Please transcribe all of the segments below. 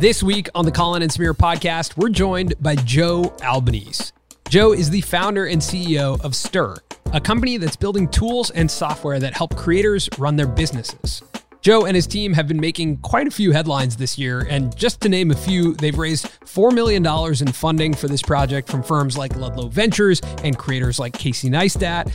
This week on the Colin and Samir podcast, we're joined by Joe Albanese. Joe is the founder and CEO of Stir, a company that's building tools and software that help creators run their businesses. Joe and his team have been making quite a few headlines this year, and just to name a few, they've raised $4 million in funding for this project from firms like Ludlow Ventures and creators like Casey Neistat.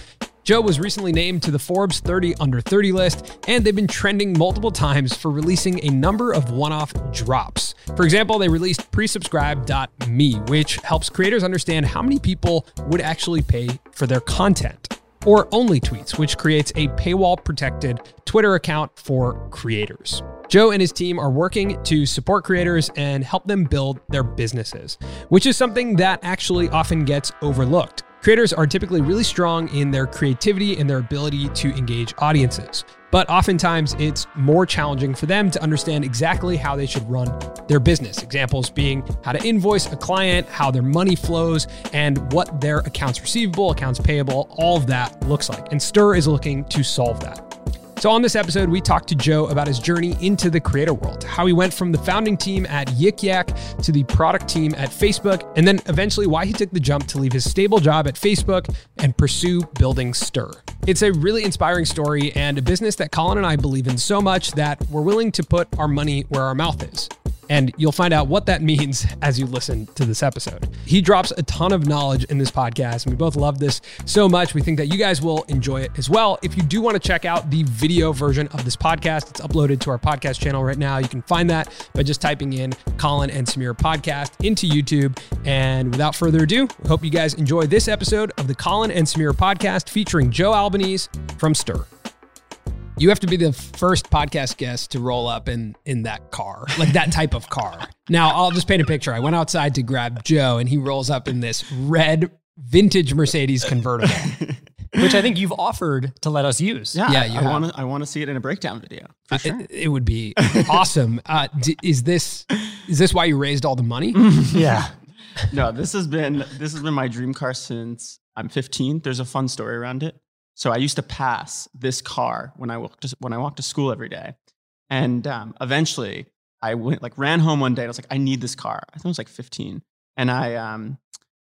Joe was recently named to the Forbes 30 Under 30 list, and they've been trending multiple times for releasing a number of one off drops. For example, they released presubscribe.me, which helps creators understand how many people would actually pay for their content. Or Only Tweets, which creates a paywall protected Twitter account for creators. Joe and his team are working to support creators and help them build their businesses, which is something that actually often gets overlooked. Creators are typically really strong in their creativity and their ability to engage audiences. But oftentimes, it's more challenging for them to understand exactly how they should run their business. Examples being how to invoice a client, how their money flows, and what their accounts receivable, accounts payable, all of that looks like. And Stir is looking to solve that. So, on this episode, we talked to Joe about his journey into the creator world, how he went from the founding team at Yik Yak to the product team at Facebook, and then eventually why he took the jump to leave his stable job at Facebook and pursue building Stir. It's a really inspiring story and a business that Colin and I believe in so much that we're willing to put our money where our mouth is. And you'll find out what that means as you listen to this episode. He drops a ton of knowledge in this podcast, and we both love this so much. We think that you guys will enjoy it as well. If you do want to check out the video version of this podcast, it's uploaded to our podcast channel right now. You can find that by just typing in Colin and Samir podcast into YouTube. And without further ado, we hope you guys enjoy this episode of the Colin and Samir podcast featuring Joe Albanese from Stir. You have to be the first podcast guest to roll up in in that car, like that type of car. Now, I'll just paint a picture. I went outside to grab Joe, and he rolls up in this red vintage Mercedes convertible. which I think you've offered to let us use. Yeah, Yeah, I- you I want to. I want to see it in a breakdown video for sure. It, it would be awesome. Uh, d- is this is this why you raised all the money? Yeah. no, this has been this has been my dream car since I'm 15. There's a fun story around it. So I used to pass this car when I walked to, when I walked to school every day, and um, eventually I went like ran home one day. and I was like, I need this car. I think I was like 15, and I um,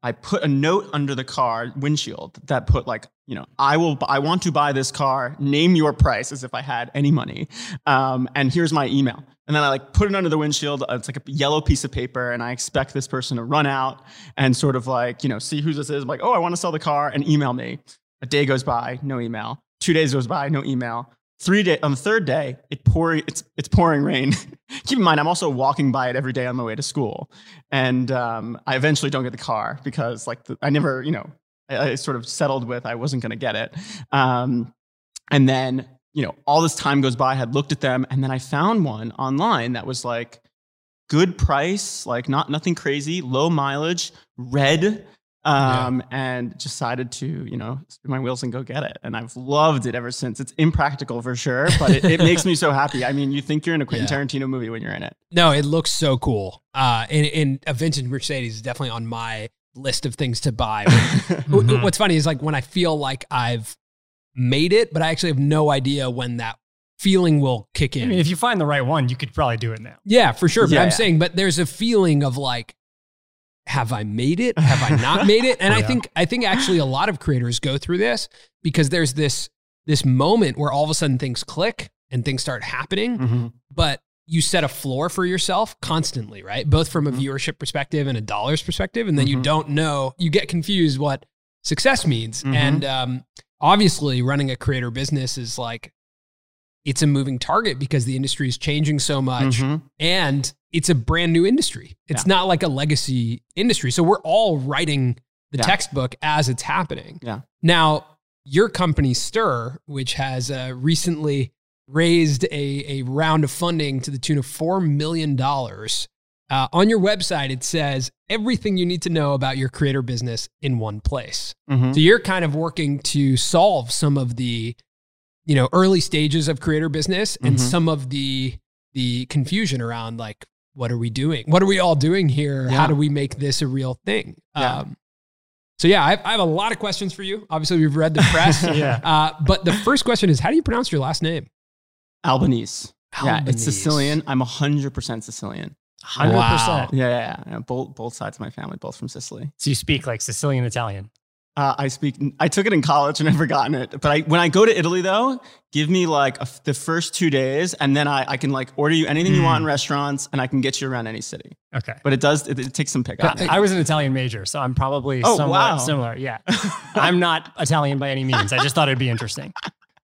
I put a note under the car windshield that put like, you know, I will, I want to buy this car. Name your price as if I had any money, um, and here's my email. And then I like put it under the windshield. uh, It's like a yellow piece of paper, and I expect this person to run out and sort of like, you know, see who this is. I'm like, oh, I want to sell the car, and email me. A day goes by, no email. Two days goes by, no email. Three day on the third day, it pouring, it's it's pouring rain. Keep in mind, I'm also walking by it every day on my way to school, and um, I eventually don't get the car because like the, I never, you know, I, I sort of settled with I wasn't going to get it. Um, and then you know, all this time goes by. I had looked at them, and then I found one online that was like good price, like not nothing crazy, low mileage, red. Um, and decided to, you know, spin my wheels and go get it. And I've loved it ever since. It's impractical for sure, but it, it makes me so happy. I mean, you think you're in a Quentin Yeah. Tarantino movie when you're in it. No, it looks so cool. Uh, and, and a vintage Mercedes is definitely on my list of things to buy. Wh- What's funny is like when I feel like I've made it, but I actually have no idea when that feeling will kick I in. mean, if you find the right one, you could probably do it now. yeah, for sure. But Yeah, I'm yeah. saying, but there's a feeling of like, have I made it? Have I not made it? And I think I think actually a lot of creators go through this because there's this this moment where all of a sudden things click and things start happening Mhm. but you set a floor for yourself constantly, right? Both from a Mhm. viewership perspective and a dollars perspective. And then you Mhm. don't know, you get confused what success means. Mhm. And um, obviously, running a creator business is like, it's a moving target because the industry is changing so much Mhm. and it's a brand new industry. It's Yeah. not like a legacy industry. So we're all writing the Yeah. textbook as it's happening. Yeah. Now, your company Stir, which has uh, recently raised a, a round of funding to the tune of $4 million. Uh, on your website, it says everything you need to know about your creator business in one place. Mhm. So you're kind of working to solve some of the, you know, early stages of creator business and Mhm. some of the the confusion around like, what are we doing? What are we all doing here? How do we make this a real thing? Yeah. Um, so yeah, I, I have a lot of questions for you. Obviously, we've read the press. Yeah. Uh, but the first question is, how do you pronounce your last name? Albanese. Yeah, it's Sicilian. I'm 100% Sicilian. 100%. Wow. Yeah, yeah, yeah. Both both sides of my family, both from Sicily. So you speak like Sicilian Italian. Uh, I speak. I took it in college and I've forgotten it. But I, when I go to Italy, though, give me like a f the first two days, and then I, I can like order you anything you want in restaurants, and I can get you around any city. Okay. But it does. It, it takes some pickup. I was an Italian major, so I'm probably Oh, somewhat wow. similar. Yeah. I'm not Italian by any means. I just thought it'd be interesting.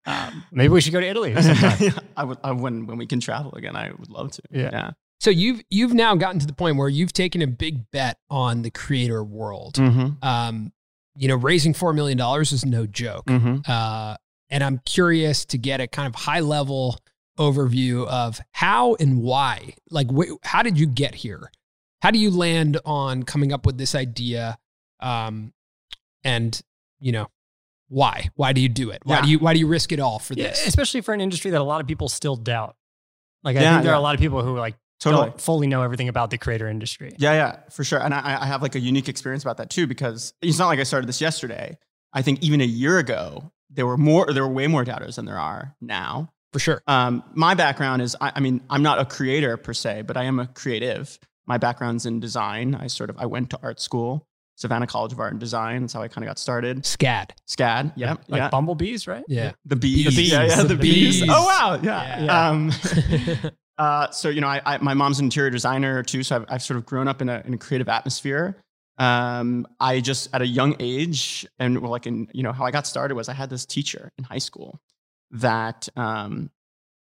Um, maybe we should go to Italy sometime. I would. I, when when we can travel again, I would love to. Yeah. Yeah. So you've you've now gotten to the point where you've taken a big bet on the creator world. Mm-hmm. Um, you know, raising four million dollars is no joke. Mm-hmm. Uh, and I'm curious to get a kind of high level overview of how and why. Like, wh- how did you get here? How do you land on coming up with this idea? Um, and you know, why? Why do you do it? Why Yeah. do you Why do you risk it all for Yeah, this? especially for an industry that a lot of people still doubt. Like I Yeah, think there are a lot of people who like Totally. don't fully know everything about the creator industry. Yeah, yeah, for sure. And I, I have like a unique experience about that too, because it's not like I started this yesterday. I think even a year ago, there were more, there were way more doubters than there are now. For sure. Um, my background is, I, I mean, I'm not a creator per se, but I am a creative. My background's in design. I sort of, I went to art school, Savannah College of Art and Design. That's how I kind of got started. SCAD. SCAD, yep, Like yeah. bumblebees, right? Yeah. The bees, The bees, yeah, yeah, the the, bees. bees. Oh wow, yeah. Yeah. Um, uh, so you know, I, I, my mom's an interior designer too, so I've, I've sort of grown up in a, in a creative atmosphere. Um, I just at a young age, and well, like in you know how I got started was I had this teacher in high school that um,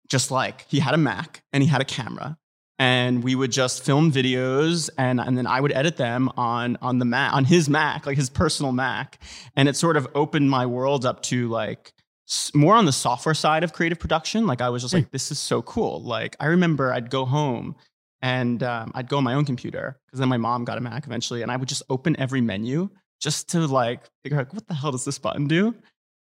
just like he had a Mac and he had a camera, and we would just film videos, and and then I would edit them on on the Mac on his Mac, like his personal Mac, and it sort of opened my world up to like more on the software side of creative production. Like I was just like, this is so cool. Like I remember I'd go home and um, I'd go on my own computer because then my mom got a Mac eventually, and I would just open every menu just to like figure out what the hell does this button do.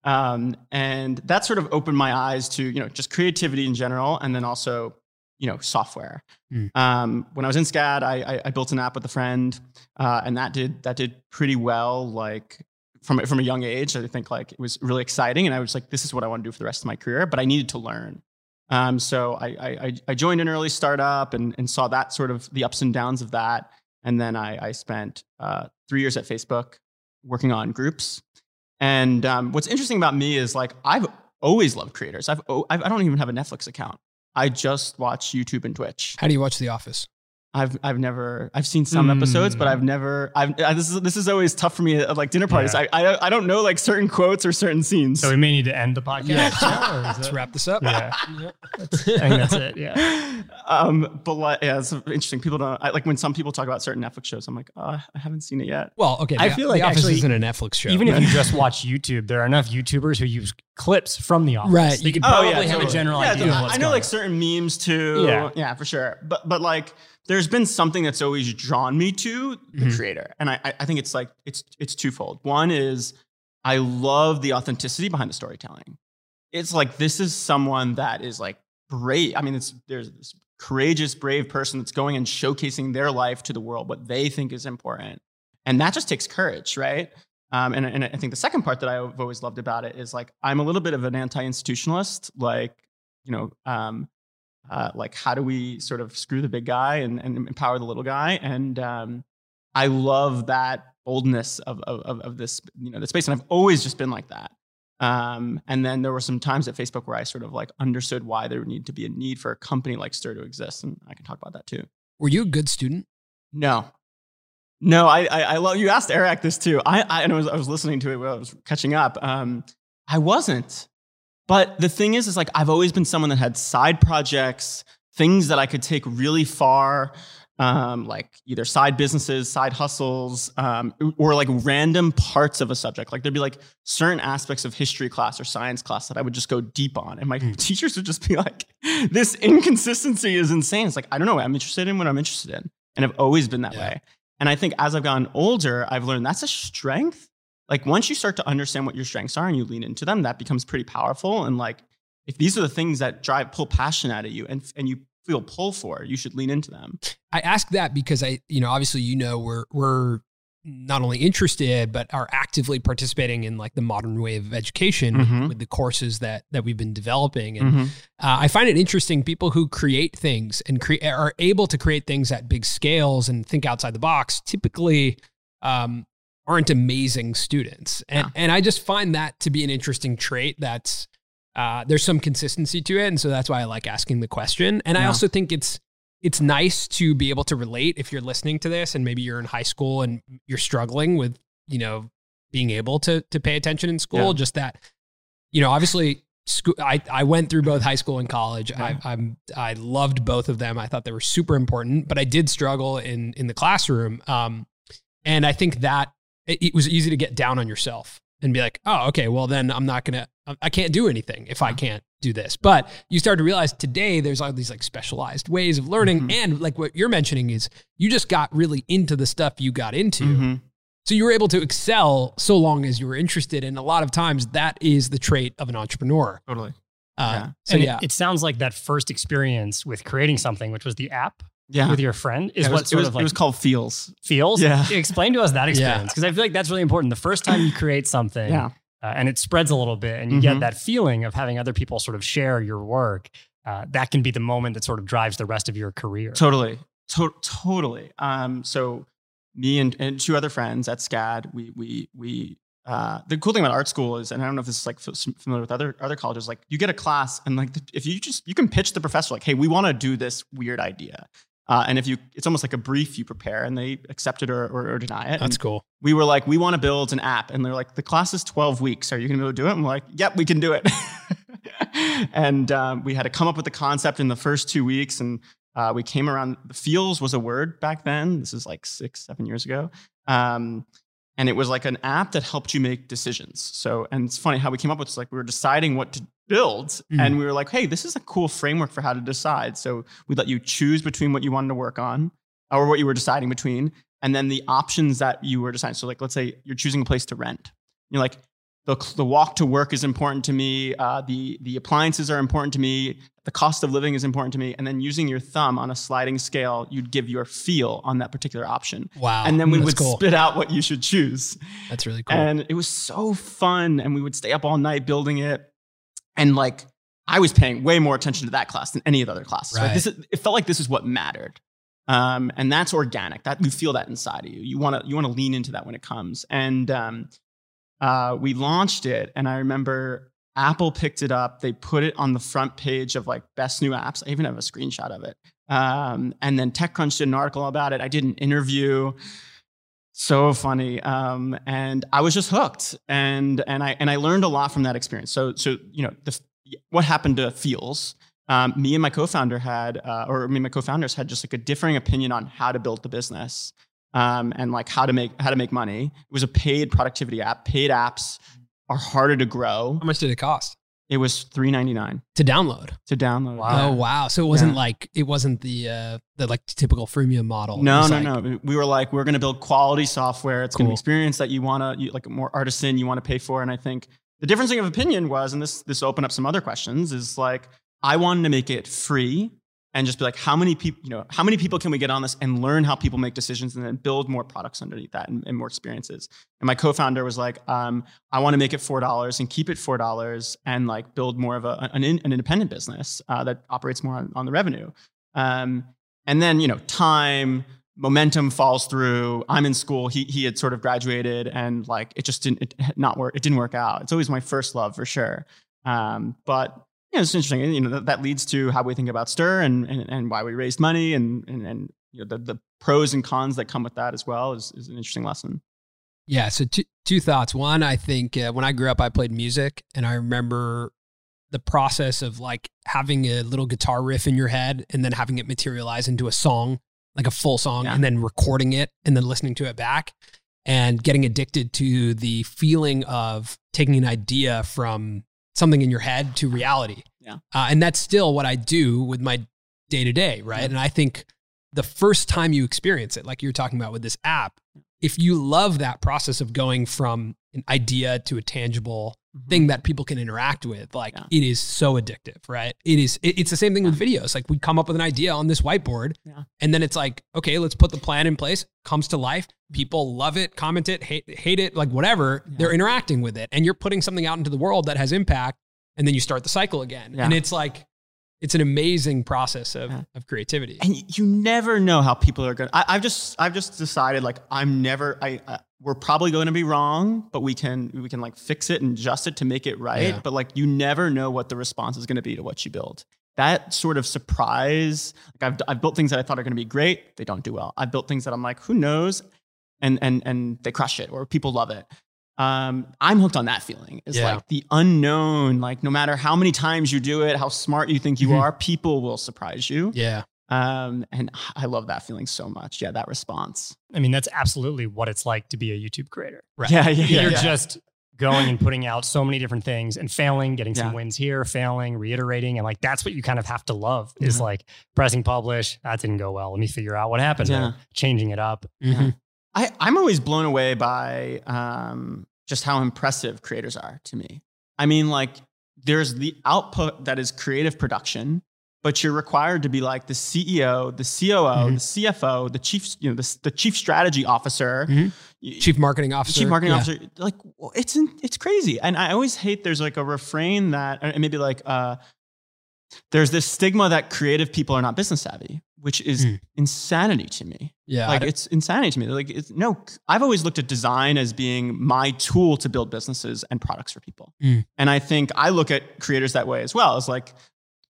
Um, and that sort of opened my eyes to you know just creativity in general, and then also you know software. Mm. Um, when I was in SCAD, I, I, I built an app with a friend, uh, and that did that did pretty well. Like from from a young age, I think like it was really exciting, and I was like, this is what I want to do for the rest of my career. But I needed to learn. Um, so I, I, I- I joined an early startup and, and saw that sort of the ups and downs of that. And then I, I spent uh, three years at Facebook working on groups. And um, what's interesting about me is like I've always loved creators. I've, I've I don't even have a Netflix account. I just watch YouTube and Twitch. How do you watch The Office? I've I've never I've seen some Mm. episodes, but I've never I've uh, this is this is always tough for me at like dinner parties. Yeah. I, I I don't know like certain quotes or certain scenes. So we may need to end the podcast. Yeah. or is Let's that- wrap this up. Yeah. Yeah. I think that's it. Yeah. um, but like, yeah, it's interesting. People don't I, like when some people talk about certain Netflix shows. I'm like, oh, I haven't seen it yet. Well, okay. I The- feel like The Office actually, isn't a Netflix show. Even if you just watch YouTube, there are enough YouTubers who use clips from The Office. Right. They You could Oh, probably yeah, have a general Yeah, idea of what's I know going like certain memes too. Yeah. yeah, for sure. But but like, there's been something that's always drawn me to the Mhm. creator, and I I- I think it's like it's it's twofold. One is I love the authenticity behind the storytelling. It's like this is someone that is like brave. I mean, it's there's this courageous, brave person that's going and showcasing their life to the world, what they think is important, and that just takes courage, right? Um, and, and I think the second part that I've always loved about it is like I'm a little bit of an anti-institutionalist. Like, you know, um, uh, like how do we sort of screw the big guy and, and empower the little guy? And um, I love that boldness of, of, of, of this, you know, the space. And I've always just been like that. Um, and then there were some times at Facebook where I sort of like understood why there would need to be a need for a company like Stir to exist. And I can talk about that too. were you a good student? No. No, I, I, I love, you asked Eric this too. I, I, and I was, I was listening to it while I was catching up. Um, I wasn't. But the thing is, is like, I've always been someone that had side projects, things that I could take really far. um, like either side businesses, side hustles, um, or like random parts of a subject. Like there'd be like certain aspects of history class or science class that I would just go deep on. And my Mm. teachers would just be like, this inconsistency is insane. It's like, I don't know. I'm interested in what I'm interested in. And I've always been that Yeah. way. And I think as I've gotten older, I've learned that's a strength. Like once you start to understand what your strengths are and you lean into them, that becomes pretty powerful. And like, if these are the things that drive, pull passion out of you and, and you feel pull for, you should lean into them. I ask that because I, you know, obviously, you know, we're we're not only interested but are actively participating in like the modern way of education Mhm. with the courses that that we've been developing and Mhm. uh, i find it interesting people who create things and cre- are able to create things at big scales and think outside the box typically um, aren't amazing students. And Yeah. and i just find that to be an interesting trait that's uh, there's some consistency to it. And so that's why i like asking the question. And i also think it's it's nice to be able to relate if you're listening to this and maybe you're in high school and you're struggling with you know being able to to pay attention in school. Yeah. just that you know obviously school I, I went through both high school and college. I, i'm i loved both of them. I thought they were super important but i did struggle in in the classroom. Um and i think that it, it was easy to get down on yourself and be like oh okay well then i'm not gonna i can't do anything if i can't do this but you start to realize today there's all these like specialized ways of learning Mhm. and like what you're mentioning is you just got really into the stuff you got into Mhm. so you were able to excel so long as you were interested and a lot of times that is the trait of an entrepreneur Totally. uh, Yeah. so and it- yeah it, sounds like that first experience with creating something, which was the app Yeah. with your friend, is it what was, it sort was, of it was called Feels. feels. Yeah. Explain to us that experience because I feel like that's really important. The first time you create something, Yeah. uh, and it spreads a little bit, and you get Mhm. that feeling of having other people sort of share your work. Uh, that can be the moment that sort of drives the rest of your career. Totally. To- totally. Um, so me and, and two other friends at SCAD, we, we, we, uh, the cool thing about art school is, and I don't know if this is like f- familiar with other, other colleges, like you get a class and like, the, if you just, you can pitch the professor like, Hey, we want to do this weird idea. Uh, and if you, it's almost like a brief you prepare and they accept it or, or, or deny it. that's And cool we were like, we want to build an app. And they're like, the class is 12 weeks. Are you going to be able to do it? And we're like, yep, we can do it. and um, we had to come up with the concept in the first two weeks. And uh, we came around, the feels was a word back then. This is like six, seven years ago. Um, and it was like an app that helped you make decisions. So, and it's funny how we came up with this, like we were deciding what to build. Mhm. And we were like, hey, this is a cool framework for how to decide. So we let you choose between what you wanted to work on or what you were deciding between and then the options that you were deciding. So, like, let's say you're choosing a place to rent. You're like, the, the walk to work is important to me. Uh, the the appliances are important to me. The cost of living is important to me. And then using your thumb on a sliding scale, you'd give your feel on that particular option. wow and then we that's would cool spit out what you should choose. that's really cool And it was so fun. And we would stay up all night building it. And like, I was paying way more attention to that class than any of the other classes. Right. Right. This is, it felt like this is what mattered. Um, and that's organic. That you feel that inside of you. You want to you want to lean into that when it comes. And um, uh, we launched it, and I remember Apple picked it up. They put it on the front page of like best new apps. I even have a screenshot of it. Um, and then TechCrunch did an article about it. I did an interview. So funny, um, and I was just hooked, and and I and I learned a lot from that experience. So so you know the, what happened to Feels. Um, me and my co-founder had, uh, or me and my co-founders had just like a differing opinion on how to build the business um, and like how to make how to make money. It was a paid productivity app. Paid apps are harder to grow. how much did it cost It was three ninety nine to download to download. oh wow so it wasn't Yeah. like it wasn't the uh the like typical freemium model It No, no, like- no. We were like, we're going to build quality software. It's going to Cool. be experience that you want to, you, like more artisan, you want to pay for. And I think the difference of opinion was, and this this opened up some other questions, is like I wanted to make it free and just be like, how many people, you know, how many people can we get on this and learn how people make decisions and then build more products underneath that and, and more experiences. And my co-founder was like, um, I want to make it four dollars and keep it four dollars and like build more of a, an, an independent business uh, that operates more on, on the revenue. Um, and then you know, time, momentum falls through. I'm in school. He he had sort of graduated, and like it just didn't it not work. It didn't work out. It's always my first love for sure. Um, but know, it's interesting. You know, that, that leads to how we think about Stir and and, and why we raised money and and, and you know the, the pros and cons that come with that as well is, is an interesting lesson. Yeah. So two two thoughts. One, I think uh, when I grew up, I played music, and I remember the process of like having a little guitar riff in your head and then having it materialize into a song. like a full song, Yeah. and then recording it and then listening to it back and getting addicted to the feeling of taking an idea from something in your head to reality. Yeah. Uh, and that's still what I do with my day to day, right? Yeah. And I think the first time you experience it, like you're talking about with this app, if you love that process of going from an idea to a tangible thing that people can interact with, like Mm-hmm. Yeah. it is so addictive, right? It is. it- it's the same thing with videos. Like we come up with an idea on this whiteboard, Yeah. and then it's like, okay, let's put the plan in place. Comes to life. People love it, comment it, hate, hate it, like whatever. Yeah. They're interacting with it, and you're putting something out into the world that has impact, and then you start the cycle again. Yeah. And it's like, it's an amazing process of, Yeah. of creativity. and you never know how people are going to i've just i've just decided like i'm never i, I we're probably going to be wrong but we can we can like fix it and adjust it to make it right Yeah. but like you never know what the response is going to be to what you build that sort of surprise like I've, I've built things that i thought are going to be great they don't do well i've built things that i'm like who knows and and and they crush it or people love it um, I'm hooked on that feeling. It's Yeah. like the unknown. Like no matter how many times you do it, how smart you think you Mhm. are, people will surprise you. yeah. Um, and I love that feeling so much. Yeah, that response. I mean, that's absolutely what it's like to be a YouTube creator. Right. Yeah, yeah, yeah. You're yeah. just going and putting out so many different things and failing, getting some Yeah. wins here, failing, reiterating. And like, that's what you kind of have to love is Yeah. like pressing publish. That didn't go well. Let me figure out what happened. Yeah. there. Changing it up. Mhm. I, I'm always blown away by um, just how impressive creators are to me. I mean, like, there's the output that is creative production, but you're required to be like the CEO, the COO, Mhm. the CFO, the chief, you know, the, the chief strategy officer, Mhm. Chief marketing officer. chief marketing Yeah. officer. Like, well, it's in, it's crazy. And I always hate there's like a refrain that, and maybe like, uh, there's this stigma that creative people are not business savvy, which is Mm. insanity to me Yeah. like it's insanity to me. Like it's, no, I've always looked at design as being my tool to build businesses and products for people. Mm. And I think I look at creators that way as well. As like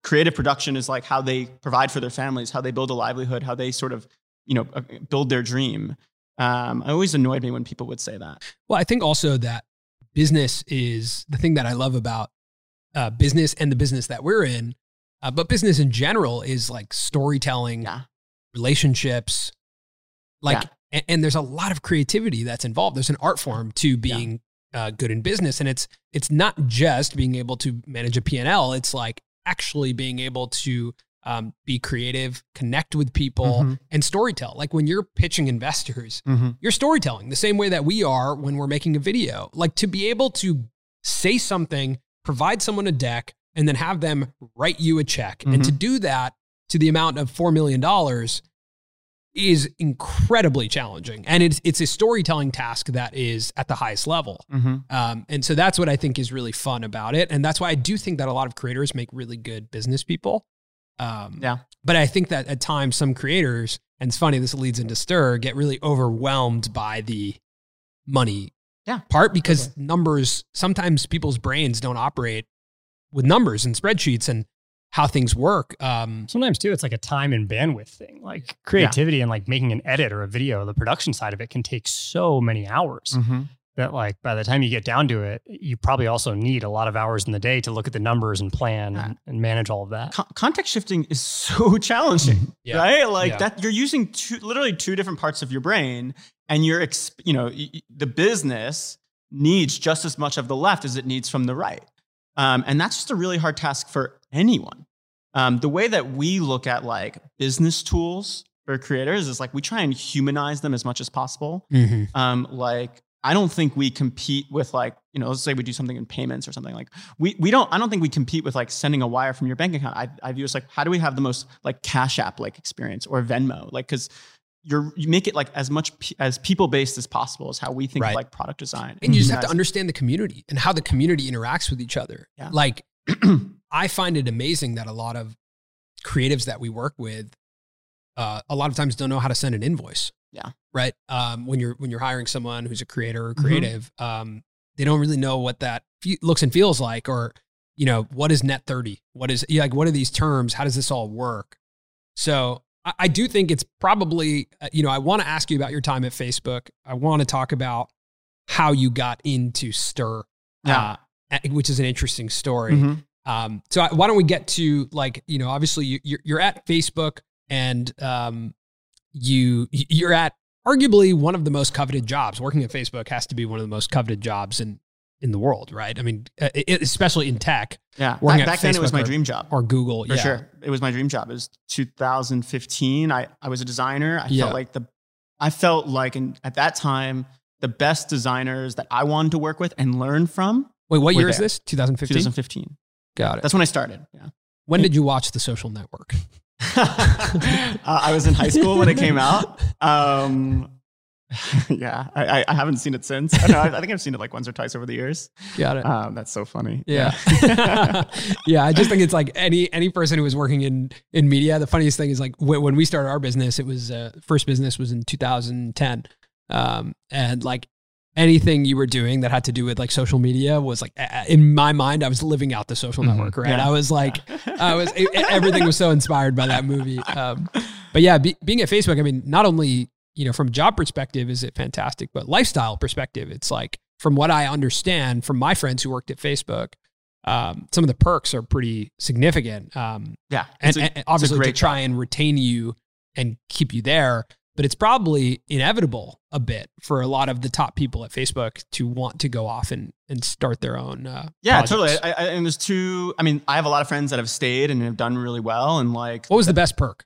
creative production is like how they provide for their families, how they build a livelihood, how they sort of you know uh, build their dream. Um, it always annoyed me when people would say that. Well, I think also that business is the thing that I love about uh, business and the business that we're in, uh, but business in general is like storytelling, Yeah. relationships, like, Yeah. and, and there's a lot of creativity that's involved. There's an art form to being uh, good in business, and it's it's not just being able to manage a P&L. It's like actually being able to um, be creative, connect with people, Mhm. and storytell. Like when you're pitching investors, Mm-hmm. you're storytelling the same way that we are when we're making a video. Like to be able to say something, provide someone a deck, and then have them write you a check. And to do that to the amount of $4 million is incredibly challenging. And it's, it's a storytelling task that is at the highest level. Mm-hmm. Um, and so that's what I think is really fun about it. And that's why I do think that a lot of creators make really good business people. Um, Yeah. But I think that at times some creators, and it's funny, this leads into Stir, get really overwhelmed by the money Yeah. part because numbers, sometimes people's brains don't operate with numbers and spreadsheets and how things work. Um, Sometimes too, it's like a time and bandwidth thing. Like creativity and like making an edit or a video, the production side of it can take so many hours Mm-hmm. that like by the time you get down to it, you probably also need a lot of hours in the day to look at the numbers and plan Yeah. and, and manage all of that. Con- context shifting is so challenging, Yeah. right? Like Yeah. that you're using two, literally two different parts of your brain, and you're, ex- you know, y- the business needs just as much of the left as it needs from the right, um, and that's just a really hard task for anyone. Um, the way that we look at like business tools for creators is like we try and humanize them as much as possible um, like I don't think we compete with like you know let's say we do something in payments or something like we we don't I don't think we compete with like sending a wire from your bank account. I, I view it as like how do we have the most like Cash App like experience or Venmo like because you're you make it like as much pe- as people based as possible is how we think Right. of like product design. And you just have to understand the community and how the community interacts with each other. Yeah. Like, I find it amazing that a lot of creatives that we work with, uh, a lot of times don't know how to send an invoice. Yeah. Right. Um, when you're when you're hiring someone who's a creator or Mhm. creative, um, they don't really know what that fe- looks and feels like, or you know, what is net thirty? What is like? What are these terms? How does this all work? So I, I do think it's probably uh, you know I want to ask you about your time at Facebook. I want to talk about how you got into Stir, Yeah. uh, which is an interesting story. Mhm. Um, so I, why don't we get to like you know obviously you, you're you're at Facebook and um, you you're at arguably one of the most coveted jobs. Working at Facebook has to be one of the most coveted jobs in in the world, right? I mean, uh, it, especially in tech. Yeah, back, back then it was my or- dream job. or Google. For yeah. sure. It was my dream job. It was 2015. I, I was a designer. I Yeah. felt like the I felt like in, at that time the best designers that I wanted to work with and learn from Wait, what year is this? 2015. 2015. Got it. That's when I started. Yeah. When did you watch The Social Network? uh, I was in high school when it came out. Um, yeah, I, I- haven't seen it since. I, know, I, think I've seen it like once or twice over the years. Got it. Um, that's so funny. Yeah. yeah. I just think it's like any any person who was working in in media. The funniest thing is like when, when we started our business, it was uh, first business was in 2010, um, and like anything you were doing that had to do with like social media was like in my mind, I was living out the social Mhm. network. Right. Yeah. I was like, I was e- everything was so inspired by that movie. Um, but yeah, be, being at Facebook, I mean, not only you know from job perspective is it fantastic, but lifestyle perspective, it's like from what I understand from my friends who worked at Facebook, um, some of the perks are pretty significant. Um, yeah. and, a- and obviously to try and retain you and keep you there. But it's probably inevitable a bit for a lot of the top people at Facebook to want to go off and, and start their own. Uh, Yeah, projects. totally. I, I, and there's two. I mean, I have a lot of friends that have stayed and have done really well. And like, What was the best perk?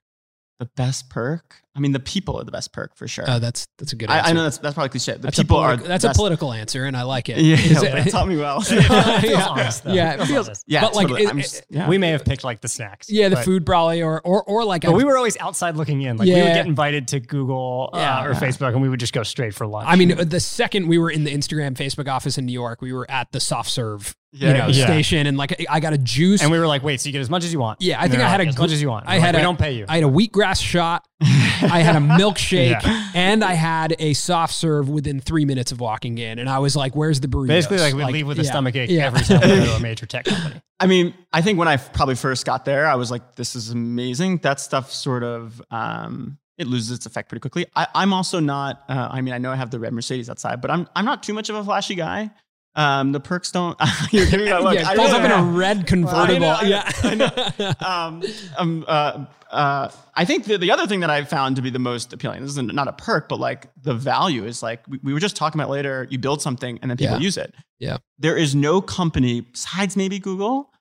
the best perk? I mean, the people are the best perk for sure. Uh, that's that's a good. I, Answer. I know that's that's probably cliche. The that's people a are politi- that's a political answer, and I like it. Yeah, yeah, it- that taught me well. It feels Yeah. honest. Yeah, it feels- yeah, But, like, totally. it- it- just- yeah. We may have picked like the snacks. yeah, the but- food probably, or or or like But I- we were always outside looking in. Like we would get invited to Google uh, Yeah. or Yeah. Facebook, and we would just go straight for lunch. I mean, the second we were in the Instagram Facebook office in New York, we were at the soft serve, Yeah, you know, yeah. station, and like I got a juice. and we were like, wait, so you get as much as you want? Yeah, I think they're I had a as gr- much as you want. I had like, we a- don't pay you. I had a wheatgrass shot. I had a milkshake, Yeah. and I had a soft serve within three minutes of walking in. And I was like, "Where's the burritos?" Basically, like we leave with a yeah, stomach ache yeah. every time we go to a major tech company. I mean, I think when I probably first got there, I was like, this is amazing. That stuff sort of, um, it loses its effect pretty quickly. I, I'm also not, uh, I mean, I know I have the red Mercedes outside, but I'm, I'm not too much of a flashy guy. Um, the perks don't, you're giving that look. yeah, I it pulls up in a red convertible. I know, yeah, I know. um, um, uh, uh, I think the, the other thing that I found to be the most appealing, this is not a perk, but like the value is like, we, we were just talking about later, you build something and then people Yeah. use it. Yeah. There is no company besides maybe Google.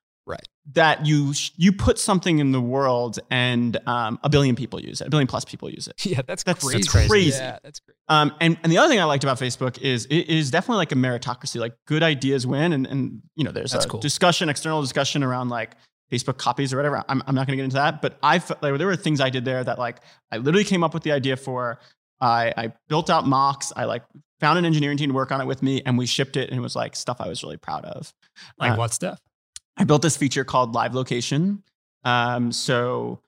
That you, you put something in the world and um, a billion people use it, a billion plus people use it. yeah, that's, That's- crazy. that's crazy. Yeah, that's crazy. Um, and, and the other thing I liked about Facebook is it is definitely like a meritocracy. Like good ideas win, and and you know there's That's a cool. discussion, external discussion around like Facebook copies or whatever. I'm, I'm not going to get into that, but I fe- like, there were things I did there that like I literally came up with the idea for. I I built out mocks. I like found an engineering team to work on it with me, and we shipped it, and it was like stuff I was really proud of. Like Uh, what stuff? I built this feature called live location. Um, so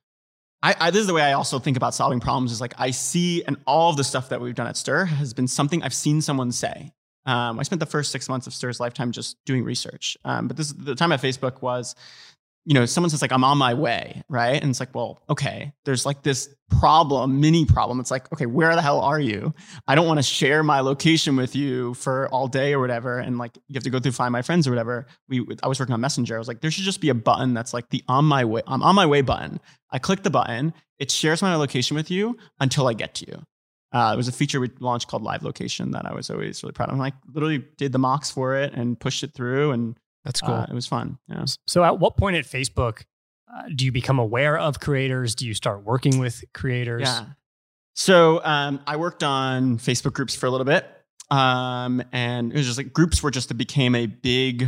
I, I, this is the way I also think about solving problems is like I see, and all of the stuff that we've done at Stir has been something I've seen someone say. Um, I spent the first six months of Stir's lifetime just doing research. Um, but this the time at Facebook was, you know, someone says like I'm on my way, right? And it's like, well, okay, there's like this problem, mini problem. It's like, okay, where the hell are you? I don't want to share my location with you for all day or whatever, and like you have to go through find my friends or whatever. We I was working on Messenger. I was like, there should just be a button that's like the on my way, I'm on my way button. I click the button, it shares my location with you until I get to you. Uh, it was a feature we launched called Live Location that I was always really proud of. I like literally did the mocks for it and pushed it through, and That's cool. uh, it was fun. Yeah. So, at what point at Facebook uh, do you become aware of creators? Do you start working with creators? Yeah. So um, I worked on Facebook groups for a little bit, um, and it was just like groups were just became a big,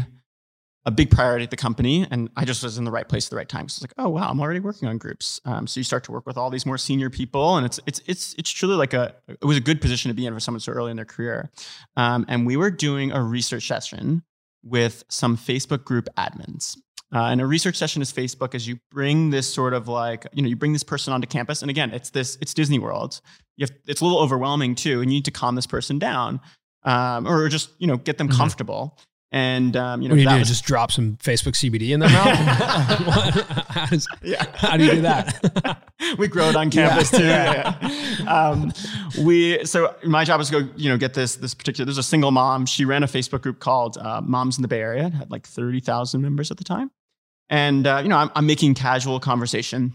a big priority at the company, and I just was in the right place at the right time. So it's like, oh wow, I'm already working on groups. Um, so you start to work with all these more senior people, and it's it's it's it's truly like a it was a good position to be in for someone so early in their career. Um, and we were doing a research session with some Facebook group admins. Uh, and a research session is Facebook as you bring this sort of like, you know, you bring this person onto campus. And again, it's this, it's Disney World. You have, it's a little overwhelming too. And you need to calm this person down um, or just, you know, get them Mhm. comfortable. And, um, you know, what do you do? was- Just drop some Facebook CBD in their mouth? How, does, yeah. how do you do that? we grow it on campus too. Yeah. Um, we so my job was to go, you know, get this this particular. There's a single mom. She ran a Facebook group called uh, Moms in the Bay Area. It had like thirty thousand members at the time, and uh, you know, I'm, I'm making casual conversation.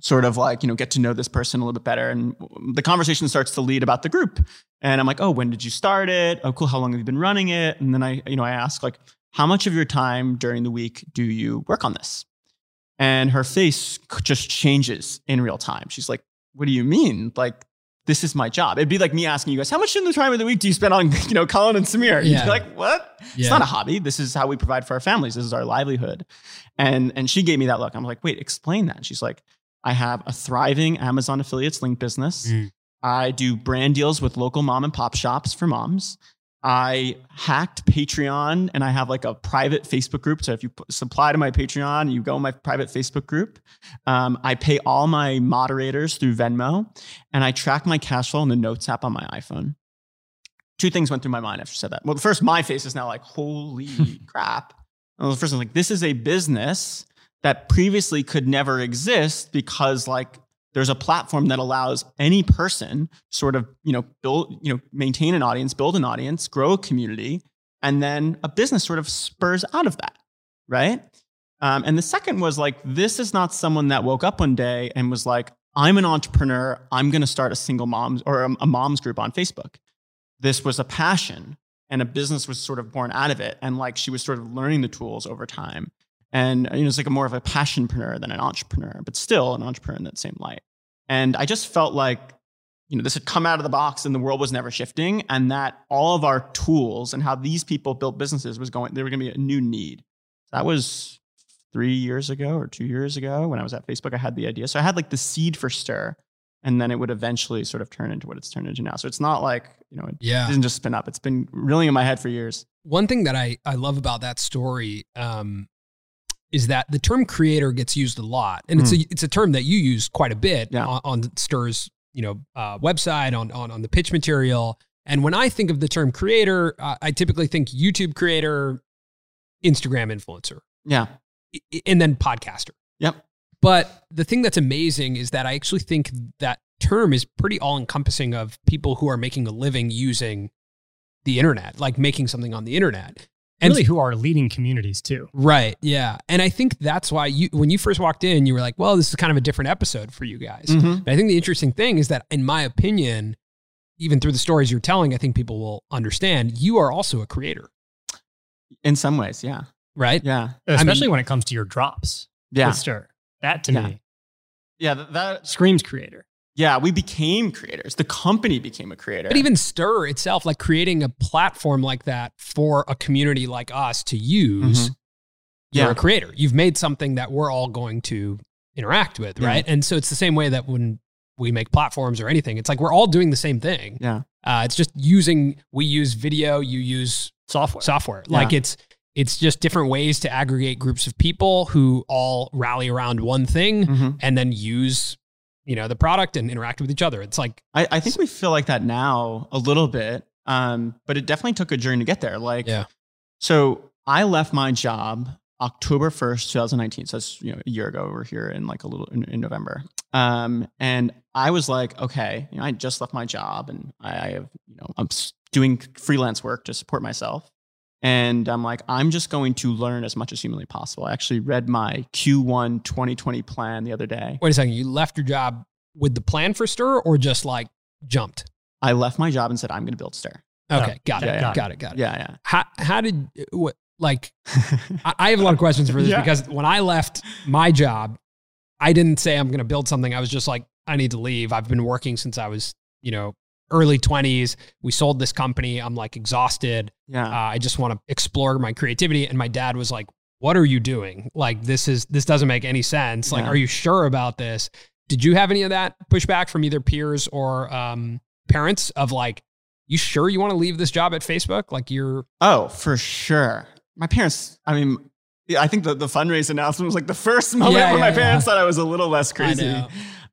sort of like, you know, get to know this person a little bit better. And the conversation starts to lead about the group. And I'm like, oh, when did you start it? Oh, cool. How long have you been running it? And then I, you know, I ask like, how much of your time during the week do you work on this? And her face just changes in real time. She's like, what do you mean? Like, this is my job. It'd be like me asking you guys, how much in the time of the week do you spend on, you know, Colin and Samir? You'd Yeah. be like, what? Yeah. It's not a hobby. This is how we provide for our families. This is our livelihood. And and she gave me that look. I'm like, wait, explain that. And she's like, I have a thriving Amazon affiliates link business. Mm. I do brand deals with local mom and pop shops for moms. I hacked Patreon and I have like a private Facebook group. So if you supply to my Patreon, you go in my private Facebook group. Um, I pay all my moderators through Venmo and I track my cash flow in the Notes app on my iPhone. Two things went through my mind after I said that. Well, first, my face is now like, holy crap. And the first one, like, this is a business that previously could never exist because like there's a platform that allows any person sort of you know build you know maintain an audience build an audience grow a community and then a business sort of spurs out of that right? Um, and the second was like this is not someone that woke up one day and was like i'm an entrepreneur. I'm going to start a single moms or a, a moms group on facebook. This was a passion and a business was sort of born out of it and like she was sort of learning the tools over time and you know it's like a more of a passionpreneur than an entrepreneur but still an entrepreneur in that same light. And i just felt like you know this had come out of the box and the world was never shifting and that all of our tools and how these people built businesses was going there were going to be a new need. That was three years ago or two years ago when i was at facebook i had the idea. So i had like the seed for stir and then it would eventually sort of turn into what it's turned into now. So it's not like you know it Yeah. didn't just spin up. It's been reeling in my head for years. One thing that I, I love about that story um, is that the term creator gets used a lot, and it's a it's a term that you use quite a bit Hmm. Yeah. on, on Stir's you know uh, website on, on on the pitch material. And when I think of the term creator, uh, I typically think YouTube creator, Instagram influencer, yeah and then podcaster. Yep. But the thing that's amazing is that I actually think that term is pretty all encompassing of people who are making a living using the internet, like making something on the internet. And really, who are leading communities too? Right. Yeah. And I think that's why you, when you first walked in, you were like, well, this is kind of a different episode for you guys. Mhm. But I think the interesting thing is that, in my opinion, even through the stories you're telling, I think people will understand you are also a creator, in some ways yeah right? yeah Especially when it comes to your drops. yeah with Stir. That to Yeah. me yeah that, that screams creator. Yeah, we became creators. The company became a creator. But even Stir itself, like creating a platform like that for a community like us to use, Mhm. you're Yeah. a creator. You've made something that we're all going to interact with, Yeah. right? And so it's the same way that when we make platforms or anything, it's like we're all doing the same thing. yeah, Uh, it's just using, we use video, you use Software. software. Like it's, it's just different ways to aggregate groups of people who all rally around one thing Mhm. and then use, you know, the product and interact with each other. It's like, I, I think we feel like that now a little bit, um, but it definitely took a journey to get there. Like, Yeah. So I left my job October first, 2019. So that's you know a year ago. We're here in like a little in, in November. Um, and I was like, okay, you know, I just left my job, and I, I have you know I'm doing freelance work to support myself. And I'm like, I'm just going to learn as much as humanly possible. I actually read my Q1 2020 plan the other day. Wait a second. You left your job with the plan for Stir or just like jumped? I left my job and said, I'm going to build Stir. Okay. Oh, got, yeah, it, yeah. got it. Got it. Yeah, Yeah. How, how did, uh, what, like, I, I have a lot of questions for this Yeah. because when I left my job, I didn't say I'm going to build something. I was just like, I need to leave. I've been working since I was, you know, early 20s. We sold this company. I'm like exhausted. yeah. Uh, I just want to explore my creativity. And my dad was like, "What are you doing? Like this is this doesn't make any sense. Like, Yeah. are you sure about this?" Did you have any of that pushback from either peers or um, parents of like, "You sure you want to leave this job at Facebook? Like you're Oh, for sure. My parents, I mean, I think the, the fundraise announcement was like the first moment Yeah, where yeah, my parents thought I was a little less crazy. know.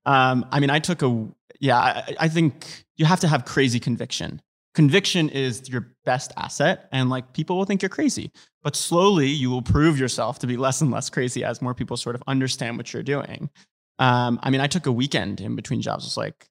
Um, I mean, I took a, yeah, I, I think you have to have crazy conviction. Conviction is your best asset, and like people will think you're crazy, but slowly you will prove yourself to be less and less crazy as more people sort of understand what you're doing. Um, I mean, I took a weekend in between jobs. It's like,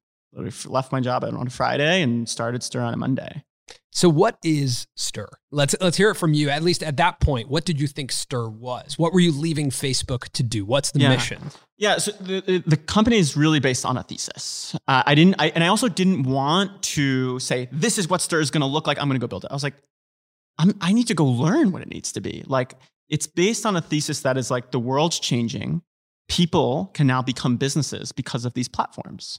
left my job on a Friday and started Stir on a Monday. So what is Stir? Let's let's hear it from you. At least at that point, what did you think Stir was? What were you leaving Facebook to do? What's the Yeah. mission? Yeah, so the, the, company is really based on a thesis. Uh, I didn't, I, and I also didn't want to say this is what Stir is going to look like. I'm going to go build it. I was like, I'm, I need to go learn what it needs to be. Like it's based on a thesis that is like the world's changing. People can now become businesses because of these platforms.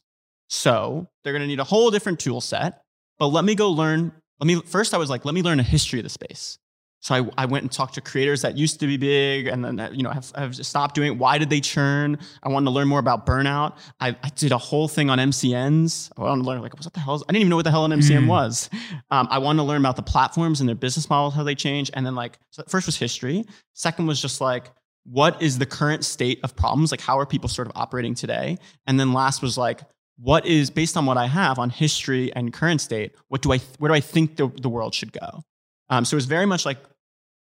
So they're going to need a whole different tool set. But let me go learn. Let me first. I was like, let me learn a history of the space. So I, I went and talked to creators that used to be big and then, you know, have, have stopped doing it. Why did they churn? I wanted to learn more about burnout. I, I did a whole thing on MCNs. I wanted to learn like, what the hell is, I didn't even know what the hell an MCN Mm. was. Um, I wanted to learn about the platforms and their business models, how they change. And then like, so first was history. Second was just like, what is the current state of problems? Like, how are people sort of operating today? And then last was like, what is based on what I have on history and current state? What do I, where do I think the, the world should go? Um, so it's very much like,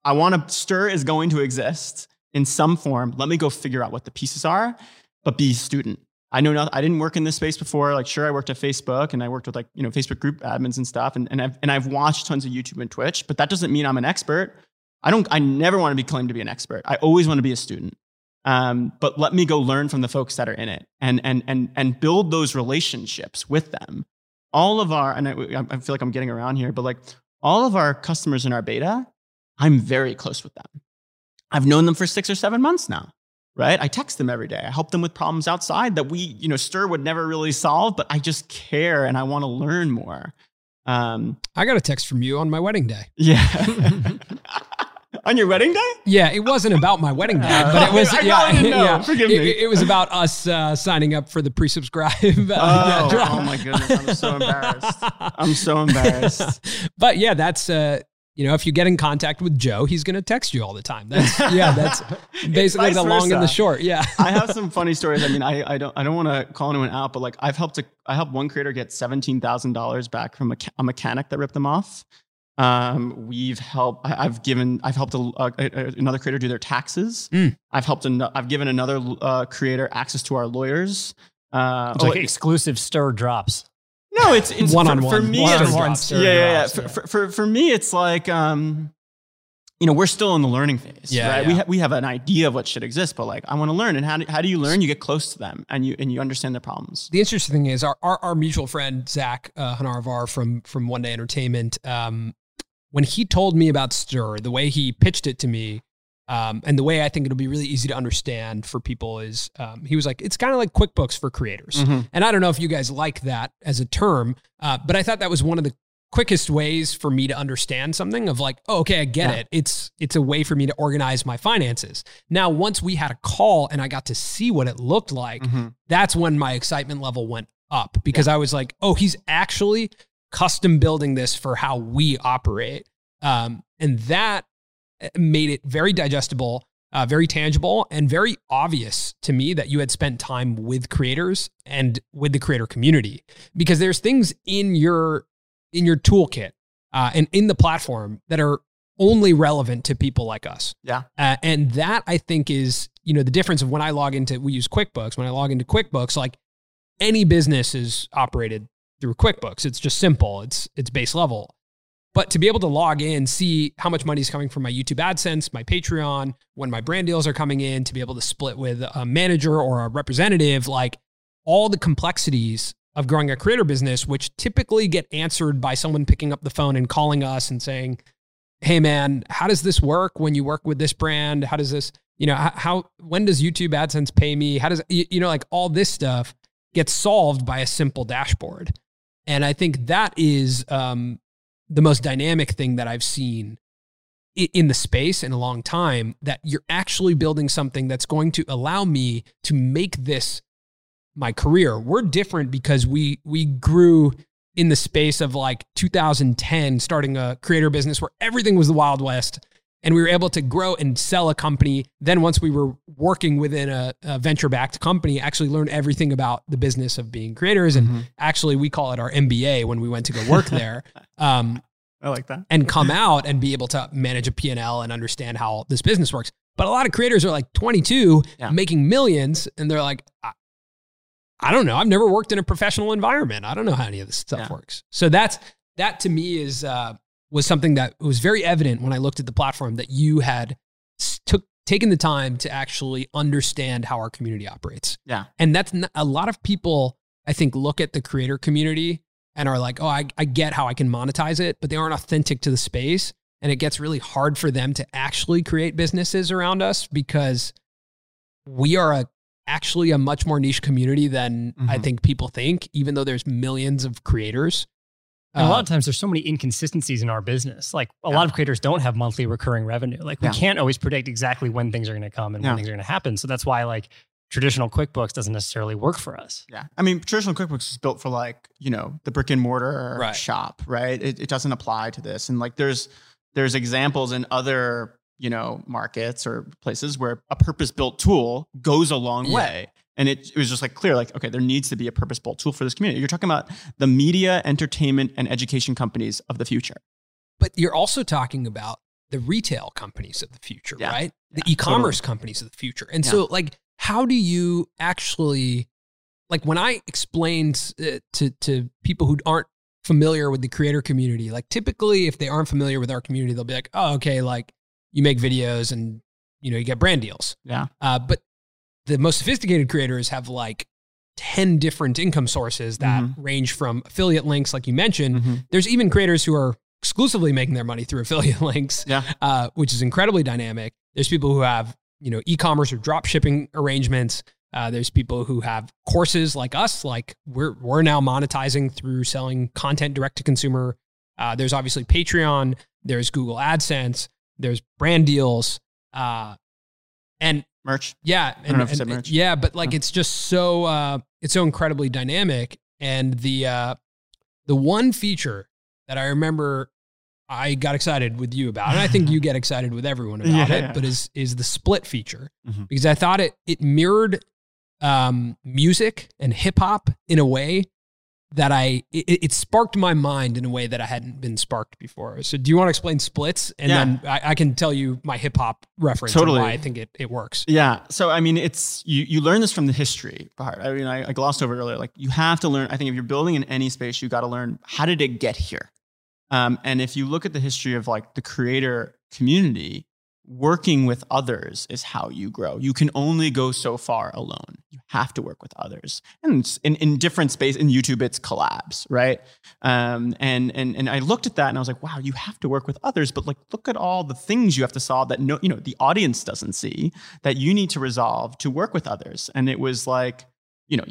I want to stir is going to exist in some form. Let me go figure out what the pieces are, but be student. I know not, I didn't work in this space before. Like, sure, I worked at Facebook and I worked with like, you know, Facebook group admins and stuff. And, and, I've, and I've watched tons of YouTube and Twitch, but that doesn't mean I'm an expert. I don't, I never want to be claimed to be an expert. I always want to be a student. Um, but let me go learn from the folks that are in it and, and, and, and build those relationships with them. All of our, and I, I feel like I'm getting around here, but like all of our customers in our beta, I'm very close with them. I've known them for six or seven months now, right? I text them every day. I help them with problems outside that we, you know, Stir would never really solve, but I just care and I want to learn more. Um, I got a text from you on my wedding day. yeah. On your wedding day? Yeah, it wasn't about my wedding day, but it was. I yeah, didn't know. yeah. Forgive It- me. It, was about us uh, signing up for the pre-subscribe. uh, Oh, oh my goodness. I'm so embarrassed. I'm so embarrassed. but yeah, that's uh, you know, if you get in contact with Joe, he's going to text you all the time. That's yeah, that's basically the long and the short. Yeah. I have some funny stories. I mean, I, I don't I don't want to call anyone out, but like I've helped a, I helped one creator get seventeen thousand dollars back from a, a mechanic that ripped them off. Um, we've helped. I- I've given. I've helped a, a, a- another creator do their taxes. Mm. I've helped. An, I've given another uh, creator access to our lawyers. Uh, It's oh, like it- exclusive stir drops. no, it's it's for- One-on-one. For, me, it's, One-on-one drops. yeah, yeah, yeah. drops, For, for, for, for me, it's like, um, you know, we're still in the learning phase, Yeah, right? We, ha- we have an idea of what should exist, but like, I want to learn. And how do, how do you learn? You get close to them and you, and you understand their problems. The interesting thing is our our, our mutual friend Zach uh, Hanarvar from from One Day Entertainment. Um, when he told me about Stir, the way he pitched it to me, um, and the way I think it'll be really easy to understand for people is, um, he was like, it's kind of like QuickBooks for creators. Mm-hmm. And I don't know if you guys like that as a term, uh, but I thought that was one of the quickest ways for me to understand something of like, oh, okay, I get Yeah. it. It's it's a way for me to organize my finances. Now, once we had a call and I got to see what it looked like, Mhm. that's when my excitement level went up because I was like, oh, he's actually custom building this for how we operate. Um, and that uh, made it very digestible, uh, very tangible, and very obvious to me that you had spent time with creators and with the creator community because there's things in your in your toolkit uh, and in the platform that are only relevant to people like us. Yeah. Uh, and that I think is, you know, the difference of when I log into, we use QuickBooks. When I log into QuickBooks, like any business is operated through QuickBooks. It's just simple. It's it's base level. But to be able to log in, see how much money is coming from my YouTube AdSense, my Patreon, when my brand deals are coming in, to be able to split with a manager or a representative, like all the complexities of growing a creator business, which typically get answered by someone picking up the phone and calling us and saying, Hey man, how does this work when you work with this brand? How does this, you know, how, when does YouTube AdSense pay me? How does, you know, like all this stuff gets solved by a simple dashboard. And I think that is um, the most dynamic thing that I've seen in the space in a long time that you're actually building something that's going to allow me to make this my career. We're different because we we grew in the space of like 2010 starting a creator business where everything was the wild west and we were able to grow and sell a company then once we were working within a, a venture backed company actually learn everything about the business of being creators and Mhm. actually we call it our MBA when we went to go work there um, I like that. and come out and be able to manage a P&L and understand how this business works. But a lot of creators are like 22 Yeah. making millions and they're like, I, I don't know. I've never worked in a professional environment. I don't know how any of this stuff Yeah. works. So that's that to me is uh, was something that was very evident when I looked at the platform that you had took taken the time to actually understand how our community operates. Yeah. And that's not, a lot of people I think look at the creator community and are like, "Oh, I, I get how I can monetize it," but they aren't authentic to the space, and it gets really hard for them to actually create businesses around us because we are a actually a much more niche community than I Mhm. think people think, even though there's millions of creators. And a Uh, lot of times there's so many inconsistencies in our business. Like a Yeah. lot of creators don't have monthly recurring revenue. Like we Yeah. can't always predict exactly when things are going to come and Yeah. when things are going to happen. So that's why like traditional QuickBooks doesn't necessarily work for us. Yeah. I mean, traditional QuickBooks is built for like, you know, the brick and mortar Right. shop, right? It, it doesn't apply to this. And like there's there's examples in other, you know, markets or places where a purpose-built tool goes a long way. And it, it was just like clear, like, okay, there needs to be a purpose-built tool for this community. You're talking about the media, entertainment, and education companies of the future. But you're also talking about the retail companies of the future, Yeah. right? The Yeah, e-commerce companies of the future. And Yeah. so like how do you actually like when I explained uh, to to people who aren't familiar with the creator community, like typically if they aren't familiar with our community, they'll be like, "Oh, okay, like you make videos and you know, you get brand deals." Yeah. Uh, but the most sophisticated creators have like 10 different income sources that Mhm. range from affiliate links, like you mentioned. Mhm. There's even creators who are exclusively making their money through affiliate links, Yeah. uh, which is incredibly dynamic. There's people who have, you know, e-commerce or drop shipping arrangements. Uh, there's people who have courses like us, like we're we're now monetizing through selling content direct to consumer. Uh, there's obviously Patreon. There's Google AdSense. There's brand deals. Uh, and Merch. yeah, don't and, know if you said and- merch. yeah, but like it's just so uh, it's so incredibly dynamic, and the uh, the one feature that I remember I got excited with you about, and I think you get excited with everyone about Yeah, it, yeah. but is is the split feature Mhm. because I thought it it mirrored um, music and hip hop in a way that I it, it sparked my mind in a way that I hadn't been sparked before. So, do you want to explain splits, and Yeah. then I, I can tell you my hip hop reference Totally. and why I think it it works. Yeah. So I mean, it's you. You learn this from the history part. I mean, I, I glossed over earlier. Like you have to learn. I think if you're building in any space, you got to learn how did it get here. Um, and if you look at the history of like the creator community, working with others is how you grow. You can only go so far alone. You have to work with others. And in, in different space, in YouTube, it's collabs, right? Um, and, and, and I looked at that and I was like, wow, you have to work with others, but like, look at all the things you have to solve that no, you know, the audience doesn't see that you need to resolve to work with others. And it was like, you know,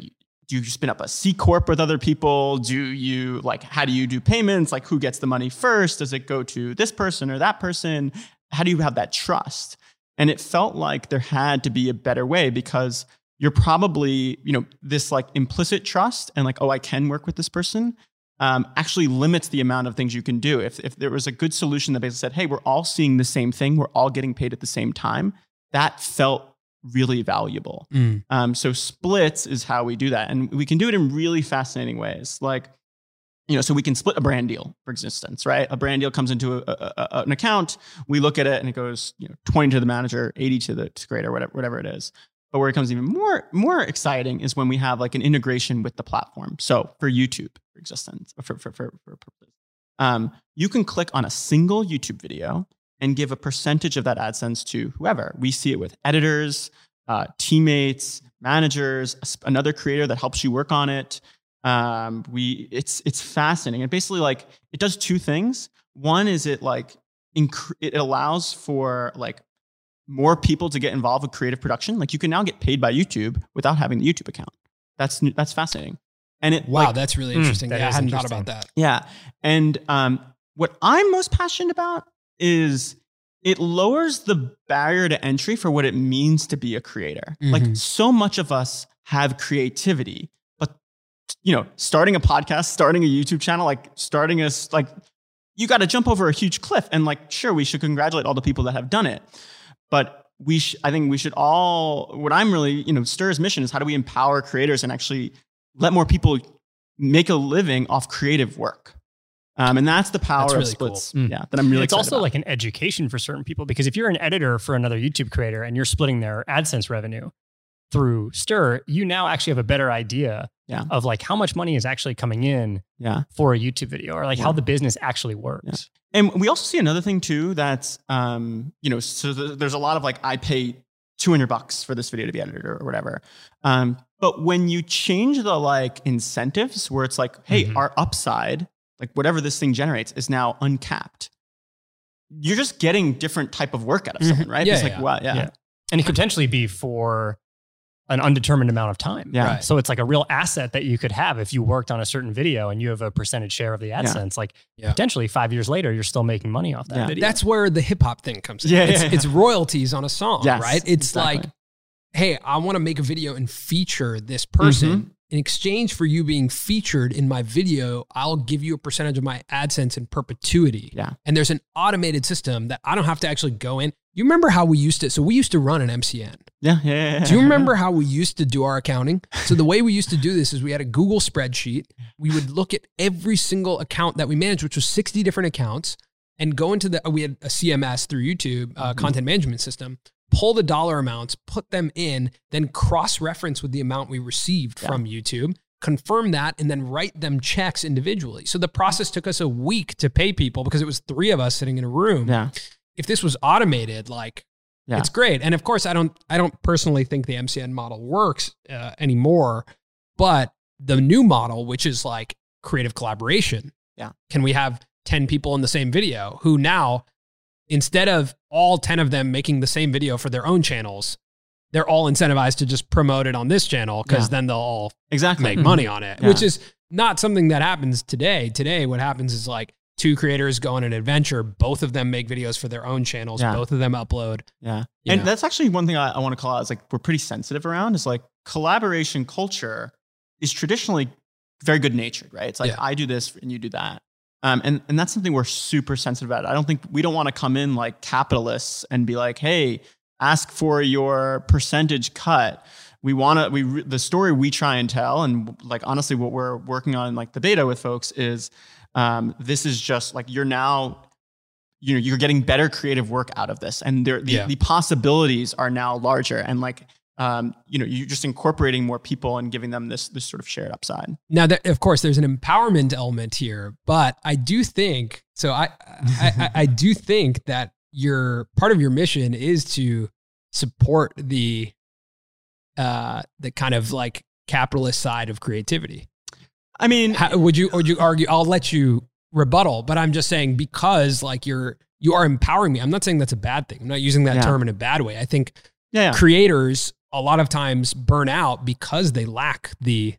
do you spin up a C corp with other people? Do you like how do you do payments? Like who gets the money first? Does it go to this person or that person? How do you have that trust? And it felt like there had to be a better way because you're probably, you know, this like implicit trust and like, oh, I can work with this person um, actually limits the amount of things you can do. If, if there was a good solution that basically said, hey, we're all seeing the same thing, we're all getting paid at the same time, that felt really valuable. Mm. Um, so splits is how we do that, and we can do it in really fascinating ways. Like, you know, so we can split a brand deal, for instance, right? A brand deal comes into a, a, a- an account, we look at it, and it goes, you know, twenty to the manager, eighty to the to creator, whatever, whatever it is. But where it becomes even more more exciting is when we have like an integration with the platform. So for YouTube, for existence, for for for, for purpose, um, you can click on a single YouTube video and give a percentage of that AdSense to whoever. We see it with editors, uh, teammates, managers, another creator that helps you work on it. Um, we it's it's fascinating. And basically, like it does two things. One is it like inc- it allows for like more people to get involved with creative production. Like you can now get paid by YouTube without having the YouTube account. That's n- that's fascinating. And it Wow, like, that's really Mm, interesting. that yeah, I hadn't thought about that. yeah. And um, what I'm most passionate about is it lowers the barrier to entry for what it means to be a creator. Like Mhm. so much of us have creativity, but you know, starting a podcast, starting a YouTube channel, like starting a like you got to jump over a huge cliff and like sure we should congratulate all the people that have done it. But we sh- I think we should all what I'm really, you know, Stir's mission is how do we empower creators and actually let more people make a living off creative work. Um, and that's the power That's of really cool. splits. Mm. Yeah, that I'm really it's also about. like an education for certain people because if you're an editor for another YouTube creator and you're splitting their AdSense revenue, through Stir, you now actually have a better idea Yeah. of like how much money is actually coming in Yeah. for a YouTube video or like how the business actually works. And we also see another thing too that's, um, you know, so th- there's a lot of like, I pay 200 bucks for this video to be edited or whatever. Um, but when you change the like incentives where it's like, hey, Mhm. our upside, like whatever this thing generates is now uncapped. You're just getting different type of work out of Mhm. someone, right? Yeah, it's like, yeah. wow, yeah. Yeah. And it could potentially be for an undetermined amount of time. Yeah. Right. So it's like a real asset that you could have if you worked on a certain video and you have a percentage share of the AdSense. Like Yeah. potentially five years later, you're still making money off that Yeah. video. That's where the hip hop thing comes in. Yeah, it's, yeah, it's royalties on a song, Yes, right? It's exactly. like, hey, I want to make a video and feature this person. Mm-hmm. In exchange for you being featured in my video, I'll give you a percentage of my AdSense in perpetuity. Yeah. And there's an automated system that I don't have to actually go in. You remember how we used to? So we used to run an MCN. Yeah, yeah, yeah. Do you remember how we used to do our accounting? So the way we used to do this is we had a Google spreadsheet. We would look at every single account that we managed, which was 60 different accounts, and go into the we had a CMS through YouTube, uh, Mm-hmm. content management system, pull the dollar amounts, put them in, then cross-reference with the amount we received Yeah. from YouTube, confirm that, and then write them checks individually. So the process took us a week to pay people because it was three of us sitting in a room Yeah, if this was automated, like Yeah. it's great. And of course, I don't, I don't personally think the MCN model works uh, anymore. But the new model, which is like creative collaboration, Yeah. can we have ten people in the same video who now, instead of all ten of them making the same video for their own channels, they're all incentivized to just promote it on this channel because Yeah. then they'll all exactly. make money on it, Yeah. which is not something that happens today. Today, what happens is like two creators go on an adventure, both of them make videos for their own channels, Yeah. both of them upload. Yeah. And know? that's actually one thing I, I want to call out is like we're pretty sensitive around is like collaboration culture is traditionally very good natured, right? It's like. I do this and you do that. Um, and, and that's something we're super sensitive about. I don't think we don't want to come in like capitalists and be like, hey, ask for your percentage cut. We want to, we, the story we try and tell, and like honestly, what we're working on, like the beta with folks, is um, this is just like you're now you know you're getting better creative work out of this and there the, Yeah. the possibilities are now larger and like um, you know you're just incorporating more people and giving them this this sort of shared upside Now, that, of course, there's an empowerment element here, but I do think so. I, I, I, I do think that your part of your mission is to support the, uh, the kind of like capitalist side of creativity. i mean How, would you, would you argue? I'll let you rebuttal, but I'm just saying because like you're, you are empowering me. I'm not saying that's a bad thing. I'm not using that Yeah. term in a bad way. I think yeah, yeah. creators a lot of times burn out because they lack the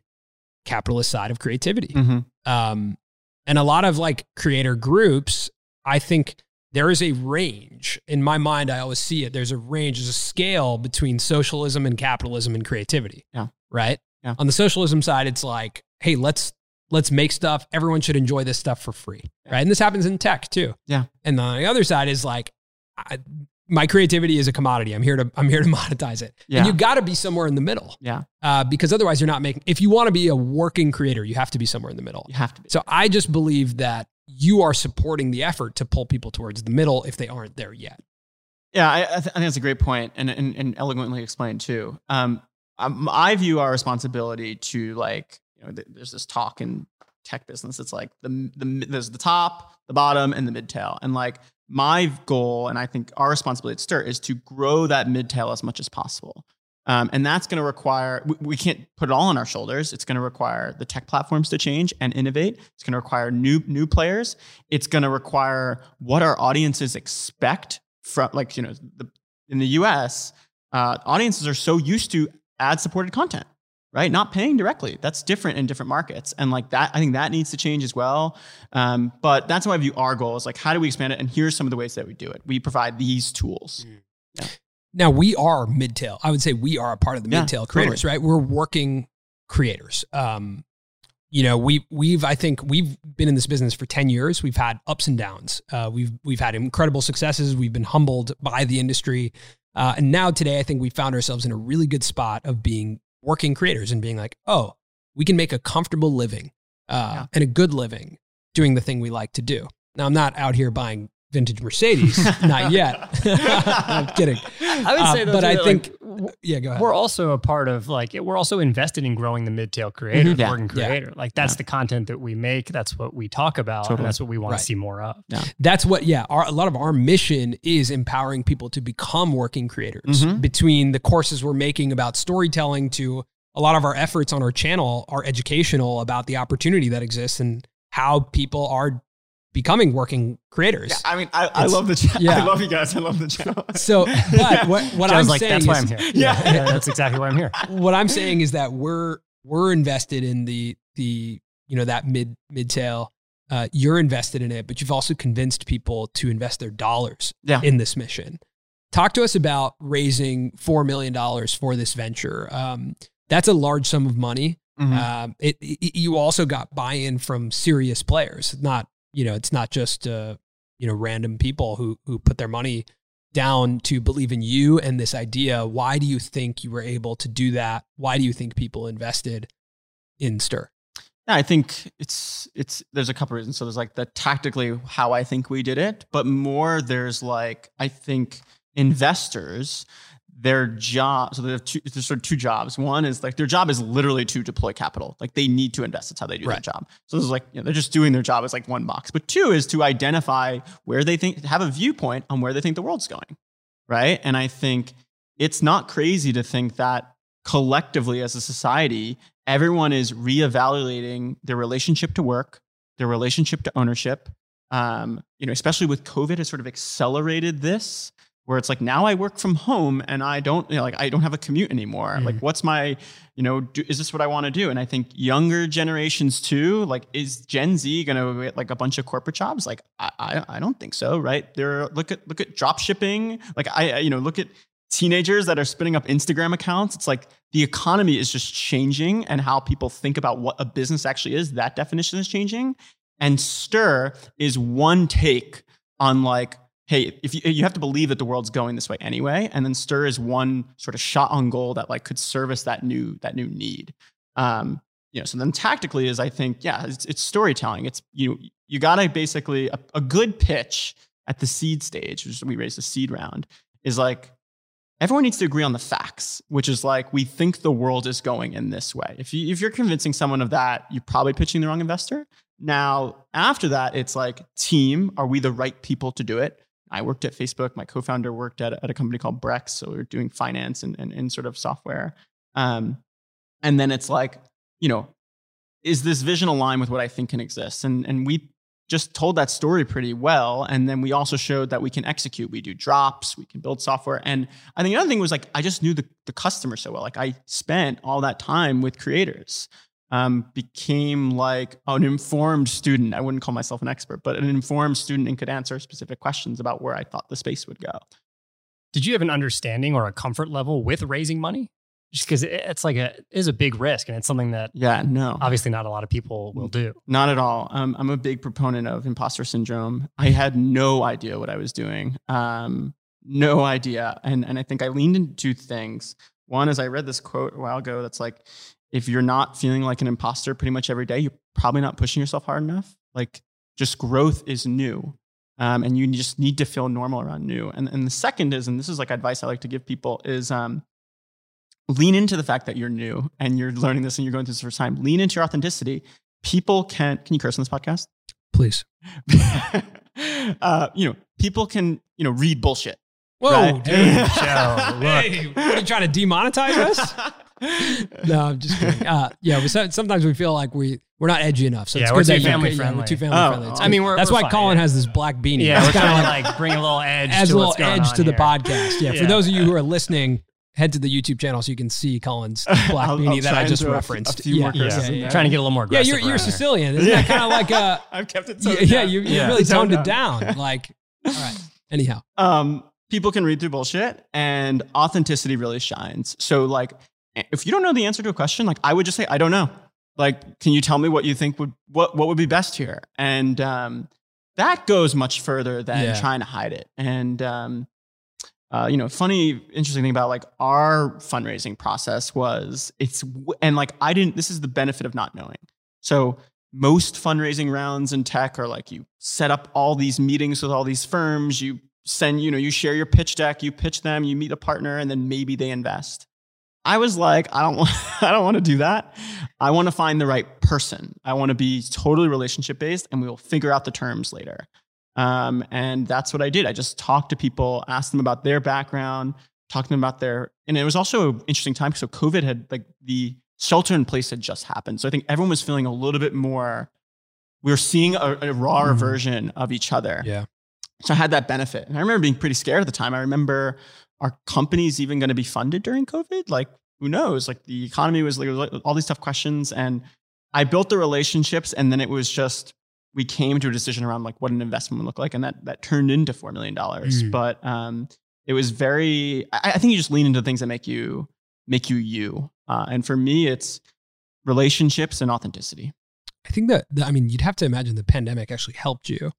capitalist side of creativity. Mhm. Um, and a lot of like creator groups, I think there is a range. In my mind, I always see it. There's a range, there's a scale between socialism and capitalism and creativity. Yeah. Right. Yeah. On the socialism side, it's like, hey, let's let's make stuff. Everyone should enjoy this stuff for free. Yeah. Right. And this happens in tech too. Yeah. And on the other side is like, I, my creativity is a commodity. I'm here to I'm here to monetize it. Yeah. And you got to be somewhere in the middle yeah uh, because otherwise you're not making. If you want to be a working creator, you have to be somewhere in the middle. you have to be So I just believe that you are supporting the effort to pull people towards the middle if they aren't there yet. Yeah, I, I, th- I think that's a great point and, and, and eloquently explained too. Um, um, I view our responsibility to like, you know, th- there's this talk in tech business. It's like the, the there's the top, the bottom, and the mid tail. And like my goal, and I think our responsibility at Stir is to grow that mid tail as much as possible. Um, and that's going to require, we, we can't put it all on our shoulders. It's going to require the tech platforms to change and innovate. It's going to require new, new players. It's going to require what our audiences expect from, like, you know, the, in the US, uh, audiences are so used to ad supported content, right? Not paying directly. That's different in different markets. And like that, I think that needs to change as well. Um, but that's how I view our goal is like, how do we expand it? And here's some of the ways that we do it. We provide these tools. Now we are midtail. I would say we are a part of the Yeah, midtail creators, right? We're working creators. Um, you know, we we've I think we've been in this business for ten years. We've had ups and downs. Uh, we've we've had incredible successes. We've been humbled by the industry, uh, and now today I think we found ourselves in a really good spot of being working creators and being like, oh, we can make a comfortable living uh, Yeah. and a good living doing the thing we like to do. Now I'm not out here buying vintage Mercedes, not yet. I'm kidding. I would Uh, say, though, but I think- like, yeah, go ahead. we're also a part of like we're also invested in growing the mid-tail creator, Mhm. the Yeah. working Yeah. creator. Like that's Yeah. the content that we make. That's what we talk about, Totally. and that's what we want Right. to see more of. That's what, yeah. Our, a lot of our mission is empowering people to become working creators. Mhm. Between the courses we're making about storytelling to a lot of our efforts on our channel are educational about the opportunity that exists and how people are becoming working creators. Yeah, I mean, I, I love the channel. yeah. I love you guys. I love the channel. So, but what, what I'm like, saying that's is, why I'm here. Yeah. yeah, that's exactly why I'm here. what I'm saying is that we're we're invested in the the you know that mid mid tail. Uh, you're invested in it, but you've also convinced people to invest their dollars Yeah. in this mission. Talk to us about raising four million dollars for this venture. Um, that's a large sum of money. Mhm. Um, it, it- you also got buy-in from serious players. Not you know, it's not just uh, you know random people who who put their money down to believe in you and this idea. Why do you think you were able to do that? Why do you think people invested in Stir? Yeah, I think it's it's there's a couple reasons. So there's like the tactically how I think we did it, but more there's like I think investors their job so they have two there's sort of two jobs. One is like their job is literally to deploy capital. Like they need to invest. That's how they do Right. their job. So there's like you know, they're just doing their job as like one box. But two is to identify where they think have a viewpoint on where they think the world's going right? And i think it's not crazy to think that collectively as a society everyone is reevaluating their relationship to work their relationship to ownership. Um, you know especially with covid has sort of accelerated this where it's like now I work from home and I don't you know, like I don't have a commute anymore. Mm. Like what's my you know do, is this what I want to do? And I think younger generations too. Like is Gen Z going to get like a bunch of corporate jobs? Like I, I I don't think so. Right? There look at look at drop shipping. Like I I- you know look at teenagers that are spinning up Instagram accounts. It's like the economy is just changing and how people think about what a business actually is. That definition is changing. And stir is one take on like hey, if you, you have to believe that the world's going this way anyway, and then stir is one sort of shot on goal that like could service that new that new need. Um, you know, so then tactically is I think yeah, it's, it's storytelling. It's you you gotta basically a, a good pitch at the seed stage, which we raised a seed round, is like everyone needs to agree on the facts, which is like we think the world is going in this way. If you if you're convincing someone of that, you're probably pitching the wrong investor. Now, after that, it's like team, are we the right people to do it? I worked at Facebook. My co-founder worked at, at a company called Brex. So we were doing finance and, and, and sort of software. Um, and then it's like, you know, is this vision aligned with what I think can exist? And, and we just told that story pretty well. And then we also showed that we can execute. We do drops, we can build software. And I think the other thing was like, I just knew the, the customer so well. Like I spent all that time with creators um, became like an informed student. I wouldn't call myself an expert, but an informed student and could answer specific questions about where I thought the space would go. Did you have an understanding or a comfort level with raising money? Just because it's like a it is a big risk, and it's something that Yeah, no, obviously not a lot of people will do. not at all. Um, I'm a big proponent of imposter syndrome. I had no idea what I was doing. Um, no idea. And, and I think I leaned into two things. One is I read this quote a while ago that's like, if you're not feeling like an imposter pretty much every day, you're probably not pushing yourself hard enough. Like just growth is new. Um, and you just need to feel normal around new. And, and the second is, and this is like advice I like to give people, is um, lean into the fact that you're new and you're learning this and you're going through this first time. Lean into your authenticity. People can, can you curse on this podcast? Please. uh, you know, people can, you know, read bullshit. Whoa, Right. dude. Joe. Hey, what are you trying to demonetize us? No, I'm just kidding. Uh, yeah, we, so- sometimes we feel like we we're not edgy enough. So Yeah, it's we're good that too you- family yeah, friendly. we're too family Oh, friendly. It's I mean, we're- that's we're why fine, Colin yeah. has this black beanie. Yeah, It's we're kinda trying to like bring a little edge adds to a little what's going edge on to the podcast. Yeah, for those of you who are listening, head to the YouTube channel so you can see Colin's black I'll- beanie I'll that I just throw a few- referenced. a few yeah, more yeah, yeah, yeah. Trying to get a little more Yeah, aggressive. you're, you're. Sicilian. Isn't that kind of like a I've kept it. yeah, toned yeah, you, you really Toned toned it down. down. Like, all right. Anyhow, um, people can read through bullshit and authenticity really shines. So like, if you don't know the answer to a question, like I would just say, I don't know. Like, can you tell me what you think would, what, what would be best here? And, um, that goes much further than Yeah. trying to hide it. And, um, uh, you know, funny, interesting thing about like our fundraising process was it's, and like I didn't, this is the benefit of not knowing. So most fundraising rounds in tech are like you set up all these meetings with all these firms, you send, you know, you share your pitch deck, you pitch them, you meet a partner, and then maybe they invest. I was like, I don't want, I don't want to do that. I want to find the right person. I want to be totally relationship based, and we will figure out the terms later. Um, and that's what I did. I just talked to people, asked them about their background, talked to them about their, and it was also an interesting time. So COVID had like the shelter in place had just happened. So I think everyone was feeling a little bit more. We were seeing a, a rawer Mhm. version of each other. Yeah. So I had that benefit. And I remember being pretty scared at the time. I remember are companies even going to be funded during COVID? Like, who knows? Like the economy was like, all these tough questions. And I built the relationships and then it was just we came to a decision around like what an investment would look like. And that that turned into four million dollars. Mm. But um it was very I, I think you just lean into things that make you make you you. Uh, and for me, it's relationships and authenticity. I think that, that- I mean, you'd have to imagine the pandemic actually helped you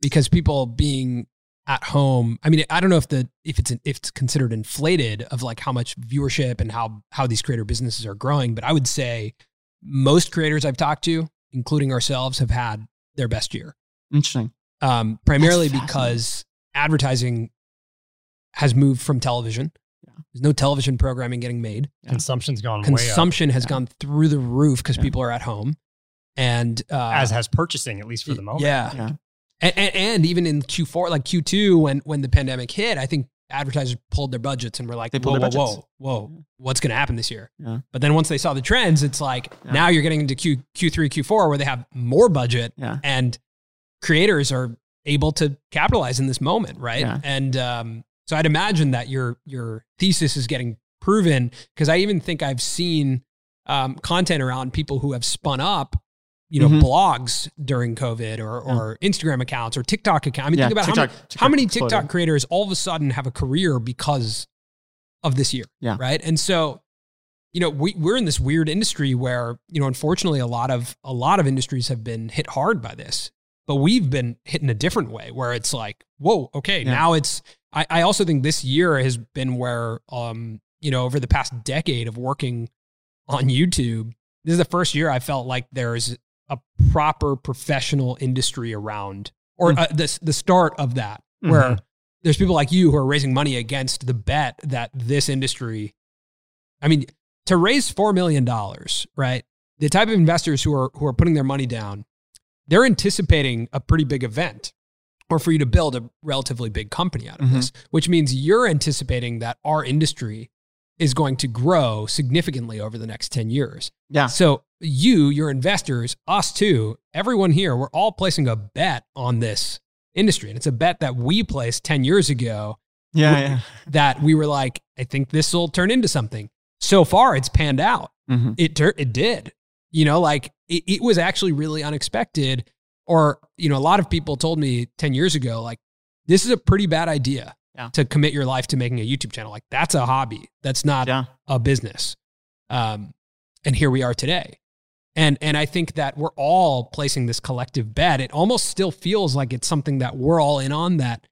because people being at home. I mean, I don't know if the if it's an, if it's considered inflated of like how much viewership and how how these creator businesses are growing, but I would say most creators I've talked to, including ourselves, have had their best year. Interesting. Um, primarily because advertising has moved from television. Yeah. There's no television programming getting made. Yeah. Consumption's gone way Consumption has Yeah. gone through the roof because Yeah. people are at home, and uh, as has purchasing, at least for the moment. Yeah. And, and, and even in Q4, like Q2, when when the pandemic hit, I think advertisers pulled their budgets and were like, They whoa, whoa, whoa, whoa, what's going to happen this year? Yeah. But then once they saw the trends, it's like Yeah. now you're getting into Q, Q3, Q4 where they have more budget Yeah. and creators are able to capitalize in this moment, right? And um, so I'd imagine that your your thesis is getting proven because I even think I've seen um, content around people who have spun up, you know, Mhm. blogs during COVID or or Instagram accounts or TikTok accounts. I mean, Yeah, think about how, many, TikTok how many exploded. TikTok creators all of a sudden have a career because of this year, Yeah. right? And so you know we, we're in this weird industry where you know unfortunately a lot of a lot of industries have been hit hard by this but we've been hit in a different way where it's like whoa okay Yeah. now it's I, I also think this year has been where um you know over the past decade of working on youtube this is the first year i felt like there's a proper professional industry around or Mm. uh, the, the start of that where Mhm. there's people like you who are raising money against the bet that this industry i mean to raise $4 million right the type of investors who are who are putting their money down they're anticipating a pretty big event or for you to build a relatively big company out of Mhm. this which means you're anticipating that our industry is going to grow significantly over the next 10 years Yeah. so you, your investors, us too, everyone here, we're all placing a bet on this industry. And it's a bet that we placed 10 years ago Yeah. Yeah. that we were like, I think this will turn into something. So far, it's panned out. Mhm. It, tur- it did. You know, like it, it was actually really unexpected. Or, you know, a lot of people told me 10 years ago, like, this is a pretty bad idea Yeah. to commit your life to making a YouTube channel. Like, that's a hobby. That's not Yeah. a business. Um, and here we are today. And and I think that we're all placing this collective bet. It almost still feels like it's something that we're all in on that.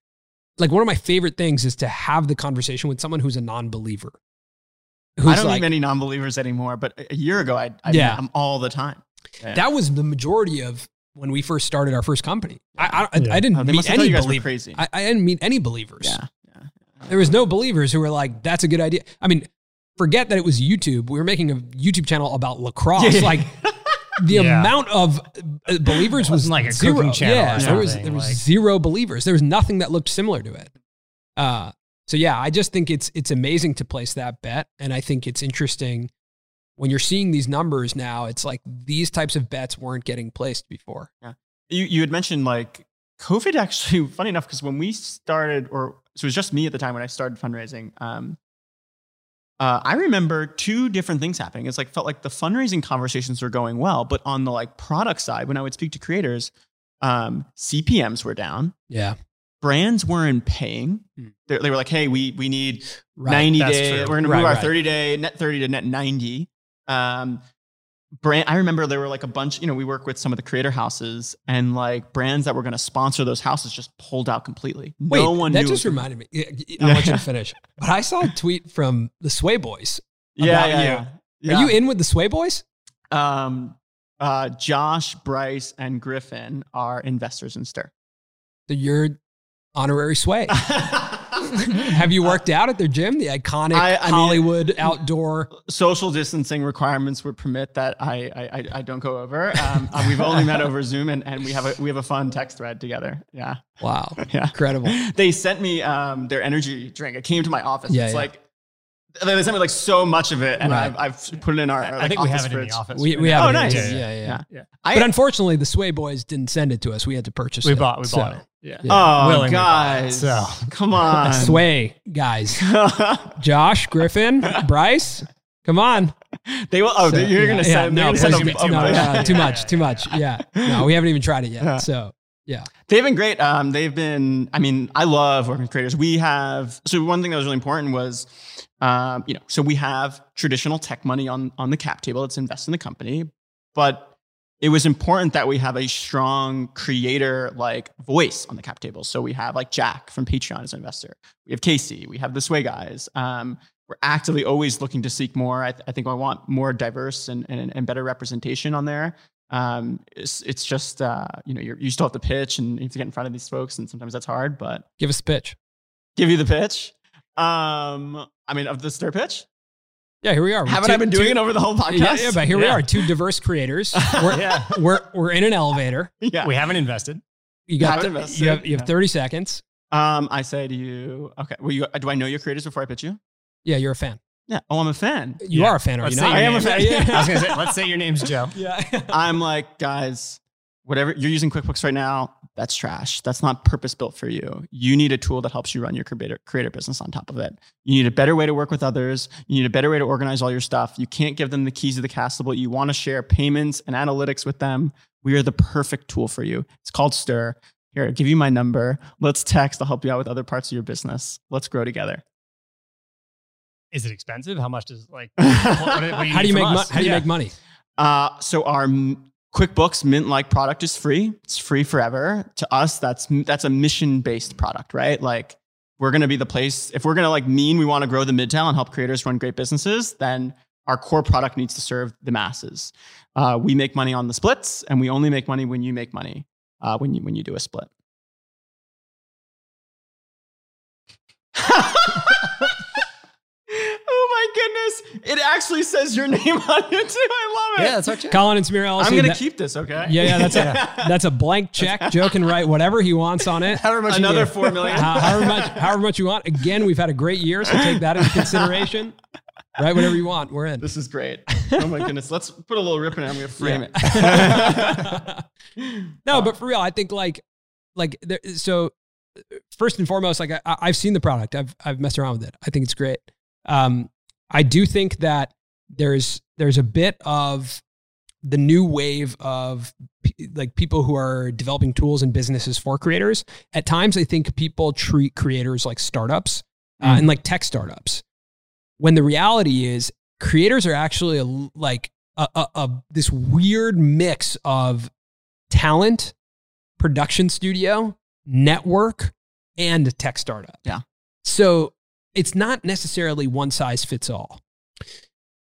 Like one of my favorite things is to have the conversation with someone who's a non-believer. Who's I don't like, meet many non-believers anymore, but a- a year ago, I, I Yeah. met them all the time. Yeah. that was the majority of when we first started our first company. I I, Yeah. I didn't Oh, meet must have thought any you guys were believers. I, I didn't meet any believers. yeah. Yeah. There was no believers who were like, "That's a good idea." I mean, forget that it was YouTube. We were making a YouTube channel about lacrosse. Yeah, yeah. Like the Yeah. amount of uh, believers was like a zero. cooking channel Yeah, there was there was like- zero believers. There was nothing that looked similar to it. Uh, so yeah, I just think it's it's amazing to place that bet, and I think it's interesting when you're seeing these numbers now. It's like these types of bets weren't getting placed before. Yeah, You, you had mentioned like COVID actually, funny enough, because when we started, or so it was just me at the time when I started fundraising. Um, uh, I remember two different things happening. It's like felt like the fundraising conversations were going well, but on the like product side, when I would speak to creators, um, CPMS were down. Yeah, Brands weren't paying. Hmm. They, were like, "Hey, we we need right. 90 that's day. true. We're going to Right, move our right. 30 day net 30 to net 90. Um, brand, I remember there were like a bunch, you know, we work with some of the creator houses and like brands that were going to sponsor those houses just pulled out completely. Wait, no one that just reminded me. Yeah, I want you to finish. But I saw a tweet from the Sway Boys. yeah, yeah, yeah, yeah. Are you in with the Sway Boys? Um, uh, Josh, Bryce, and Griffin are investors in Stir. So you're honorary sway. Have you worked out at their gym, the iconic I- I mean- Hollywood outdoor? Social distancing requirements would permit that I I, I- I don't go over. Um, uh, we've only met over Zoom, and, and we have a we have a fun text thread together. Yeah, Wow, yeah. incredible. They sent me um, their energy drink. It came to my office. Yeah, it's yeah. like they sent me like so much of it, and Right. I've, I've put it in our. our, I think we have office it in the office. We, we have Oh, it. nice. Yeah, yeah, yeah. Yeah. Yeah. But unfortunately, the Sway Boys didn't send it to us. We had to purchase We it. bought we So, bought it. Yeah. Yeah. Oh, Willingly bought it, guys, so. come on. Sway guys, Josh Griffin, Bryce, come on. they will. Oh, So, you're yeah, gonna yeah, send. no, gonna send please, a, too a no, much. no, too much, too much. Yeah, no, we haven't even tried it yet. So yeah, They've been great. Um, they've been. I mean, I love working with creators. We have. So one thing that was really important was, um, you know, so we have traditional tech money on on the cap table. that's invest in the company, but it was important that we have a strong creator like voice on the cap table. So we have like Jack from Patreon as an investor. We have Casey. We have the Sway guys. Um, we're actively always looking to seek more. I, th- I think I want more diverse and, and, and better representation on there. Um, it's, it's just, uh, you know, you're, you still have to pitch and you have to get in front of these folks. And sometimes that's hard, but give us a pitch. give you the pitch. Um, I mean, of the stir pitch. Yeah, here we are. Haven't Two- I been doing two- it over the whole podcast? Yeah, yeah, but here we are, two diverse creators. We're, Yeah. we're we're in an elevator. Yeah. We haven't invested. You got Haven't th- invested, you have you have yeah. thirty seconds. Um, I say to you, okay. Well, you, do I know your creators before I pitch you? Yeah, you're a fan. Yeah. Oh, I'm a fan. You Yeah. are a fan, are Let's you say not? your I am a fan. Yeah, yeah. I was gonna say, let's say your name's Joe. Yeah. I'm like, guys, whatever you're using QuickBooks right now, that's trash. That's not purpose built for you. You need a tool that helps you run your creator, creator business on top of it. You need a better way to work with others. You need a better way to organize all your stuff. You can't give them the keys of the castle. but You want to share payments and analytics with them. We are the perfect tool for you. It's called Stir. Here, I'll give you my number. Let's text. I'll help you out with other parts of your business. Let's grow together. Is it expensive? How much does like? what, what, what How do you make from mo- how do you Yeah. make money? Uh, so our QuickBooks Mint-like product is free. It's free forever. To us, that's that's a mission-based product, right? Like we're gonna be the place. If we're gonna like mean we want to grow the midtail and help creators run great businesses, then our core product needs to serve the masses. Uh, we make money on the splits, and we only make money when you make money. Uh, when you when you do a split. oh my goodness! It actually says your name on it too. I love it. Yeah, that's okay. Colin and Samir LLC. I'm gonna that- keep this, okay? Yeah, yeah, that's a that's a blank check. Joe can write whatever he wants on it. However much you Another need. four million. How- however much, however much you want. Again, we've had a great year, so take that into consideration. Write whatever you want. We're in. This is great. Oh my goodness. Let's put a little rip in it. I'm gonna frame Yeah. it. no, but for real, I think like, like there, so. First and foremost, like I, I've seen the product. I've I've messed around with it. I think it's great. Um, I do think that there's there's a bit of the new wave of p- like people who are developing tools and businesses for creators. At times, I think people treat creators like startups uh, Mm. and like tech startups. When the reality is, creators are actually a, like a, a, a this weird mix of talent, production studio, network, and tech startup. Yeah. So it's not necessarily one size fits all.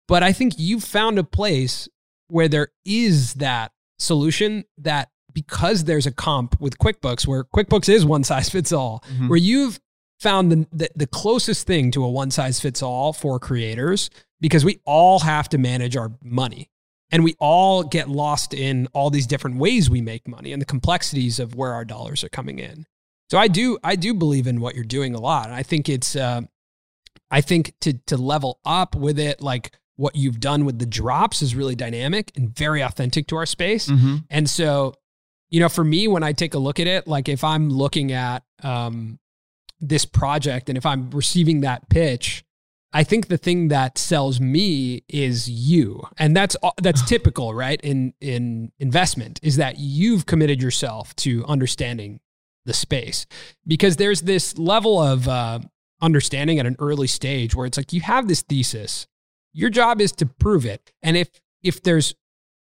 But I think you've found a place where there is that solution that because there's a comp with QuickBooks where QuickBooks is one size fits all, Mhm. where you've found the, the, the closest thing to a one size fits all for creators because we all have to manage our money and we all get lost in all these different ways we make money and the complexities of where our dollars are coming in. So I do I do believe in what you're doing a lot. I think it's uh, I think to to level up with it like what you've done with the drops is really dynamic and very authentic to our space. Mm-hmm. And so, you know, for me, when I take a look at it, like if I'm looking at um, this project and if I'm receiving that pitch, I think the thing that sells me is you, and that's that's typical, right? In in investment, is that you've committed yourself to understanding the space. Because there's this level of uh, understanding at an early stage where it's like you have this thesis, your job is to prove it, and if if there's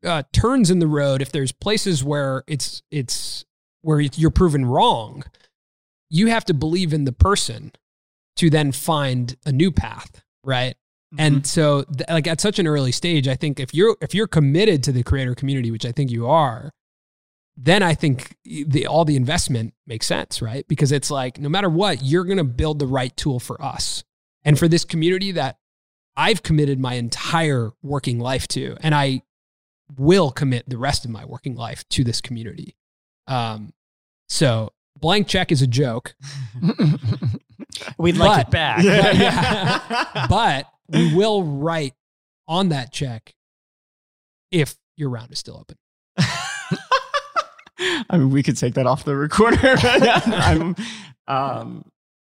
uh, turns in the road, if there's places where it's it's where you're proven wrong, you have to believe in the person to then find a new path, right? And so, th- like at such an early stage, I think if you're if you're committed to the creator community, which I think you are, then I think the all the investment makes sense, right? Because it's like no matter what, you're going to build the right tool for us and for this community that I've committed my entire working life to, and I will commit the rest of my working life to this community. Um, so blank check is a joke. We'd like But- it back. But, yeah. but we will write on that check if your round is still open. I mean, we could take that off the recorder. I'm, um,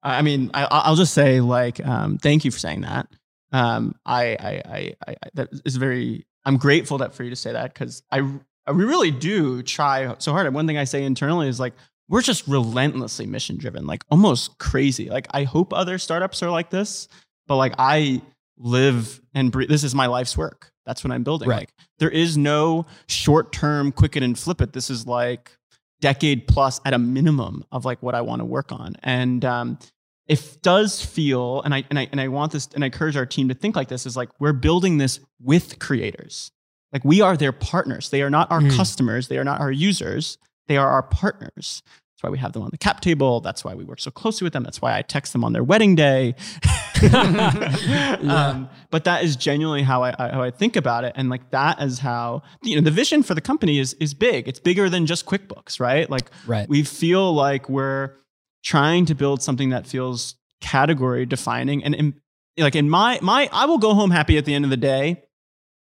I mean, I, I'll just say like, um, thank you for saying that. Um, I, I, I, I, I- that is very. I'm grateful that for you to say that because I, I, we really do try so hard. And one thing I say internally is like, we're just relentlessly mission driven, like almost crazy. Like I hope other startups are like this, but like I live and breathe. This is my life's work. That's what I'm building. Right. Like there is no short term quick it and flip it. This is like decade plus at a minimum of like what I want to work on. And um, it does feel, and I and I and I want this, and I encourage our team to think like this: is like we're building this with creators. Like we are their partners. They are not our Mm. customers. They are not our users. They are our partners. That's why we have them on the cap table. That's why we work so closely with them. That's why I text them on their wedding day. um, but that is genuinely how I, I how I think about it, and like that is how you know the vision for the company is is big. It's bigger than just QuickBooks, right? Like Right. we feel like we're trying to build something that feels category defining and in, like in my my I will go home happy at the end of the day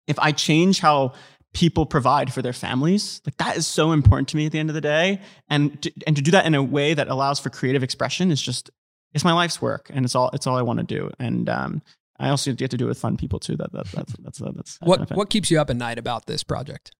if I change how people provide for their families like that is so important to me at the end of the day and to, and to do that in a way that allows for creative expression is just it's my life's work and it's all it's all I want to do and um I also get to do it with fun people too that, that that's that's that's, that's What benefit. what keeps you up at night about this project?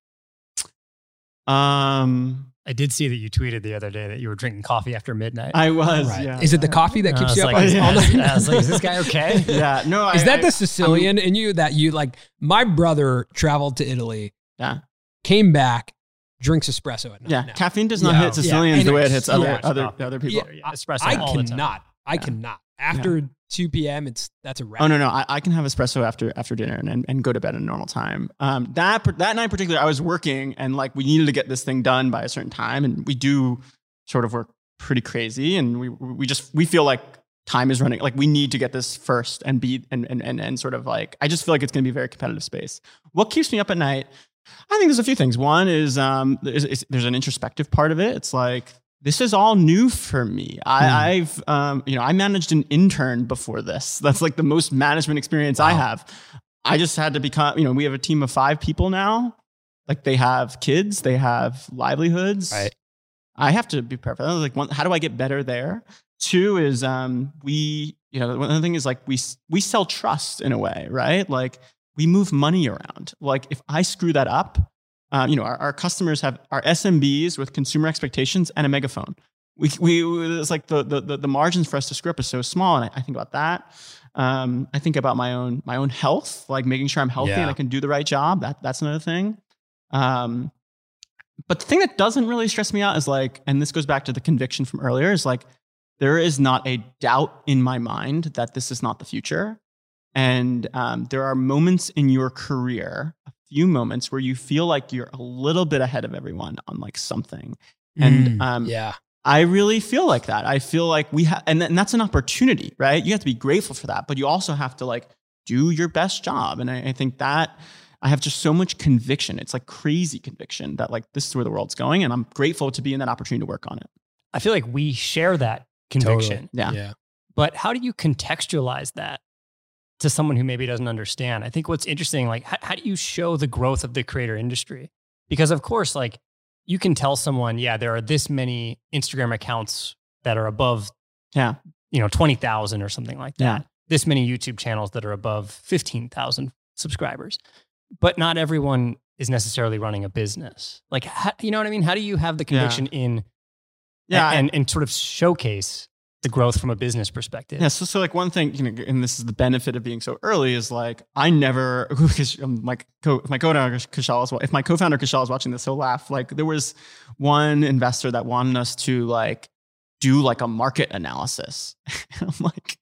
um I did see that you tweeted the other day that you were drinking coffee after midnight. I was Right. yeah Is it the coffee that keeps you up like, on- yeah. all I night? was like, is this guy okay? yeah no Is I- that I- the Sicilian in you that you like? My brother traveled to Italy, yeah came back, drinks espresso at night. Yeah, now. caffeine does not Yeah, hit Sicilians yeah, the way it hits other yeah. other other people. Yeah, yeah, espresso I all the time. cannot. I Yeah. cannot. After 2 p.m., it's that's a wrap. Oh no, no, I, I can have espresso after after dinner and, and, and go to bed at a normal time. Um, that that night in particular, I was working and like we needed to get this thing done by a certain time, and we do sort of work pretty crazy, and we we just we feel like time is running. Like we need to get this first and be and and and, and sort of like I just feel like it's going to be a very competitive space. What keeps me up at night? I think there's a few things. One is um, there's, is- there's an introspective part of it. It's like this is all new for me. I, I've um, you know I managed an intern before this. That's like the most management experience I have. I just had to become. You know, we have a team of five people now. Like they have kids, they have livelihoods. Right. I have to be perfect. Was like, one, how do I get better there? Two is um, we, you know, one other thing is like we we sell trust in a way, right? Like we move money around. Like if I screw that up, uh, you know, our, our customers have our SMBs with consumer expectations and a megaphone. We, we it's like the, the the margins for us to screw up is so small, and I, I think about that. Um, I think about my own my own health, like making sure I'm healthy Yeah. and I can do the right job. That that's another thing. Um, but the thing that doesn't really stress me out is like, and this goes back to the conviction from earlier, is like there is not a doubt in my mind that this is not the future. And um, there are moments in your career, a few moments where you feel like you're a little bit ahead of everyone on like something. And Mm, um, yeah, I really feel like that. I feel like we have, and, th- and that's an opportunity, right? You have to be grateful for that, but you also have to like do your best job. And I, I think that I have just so much conviction. It's like crazy conviction that like this is where the world's going. And I'm grateful to be in that opportunity to work on it. I feel like we share that conviction. Totally. Yeah. yeah. But how do you contextualize that to someone who maybe doesn't understand? I think what's interesting, like, how, how do you show the growth of the creator industry? Because, of course, like, you can tell someone, yeah, there are this many Instagram accounts that are above, Yeah. you know, 20,000 or something like that. Yeah. This many YouTube channels that are above 15,000 subscribers. But not everyone is necessarily running a business. Like, how, you know what I mean? How do you have the Yeah. conviction in Yeah. and, and sort of showcase the growth from a business perspective? Yeah, so, so like one thing, you know, and this is the benefit of being so early is like I never, because um, like co, if my co-founder Kushal is, if my co-founder Kushal is watching this, he'll laugh. Like there was one investor that wanted us to like do like a market analysis. I'm like,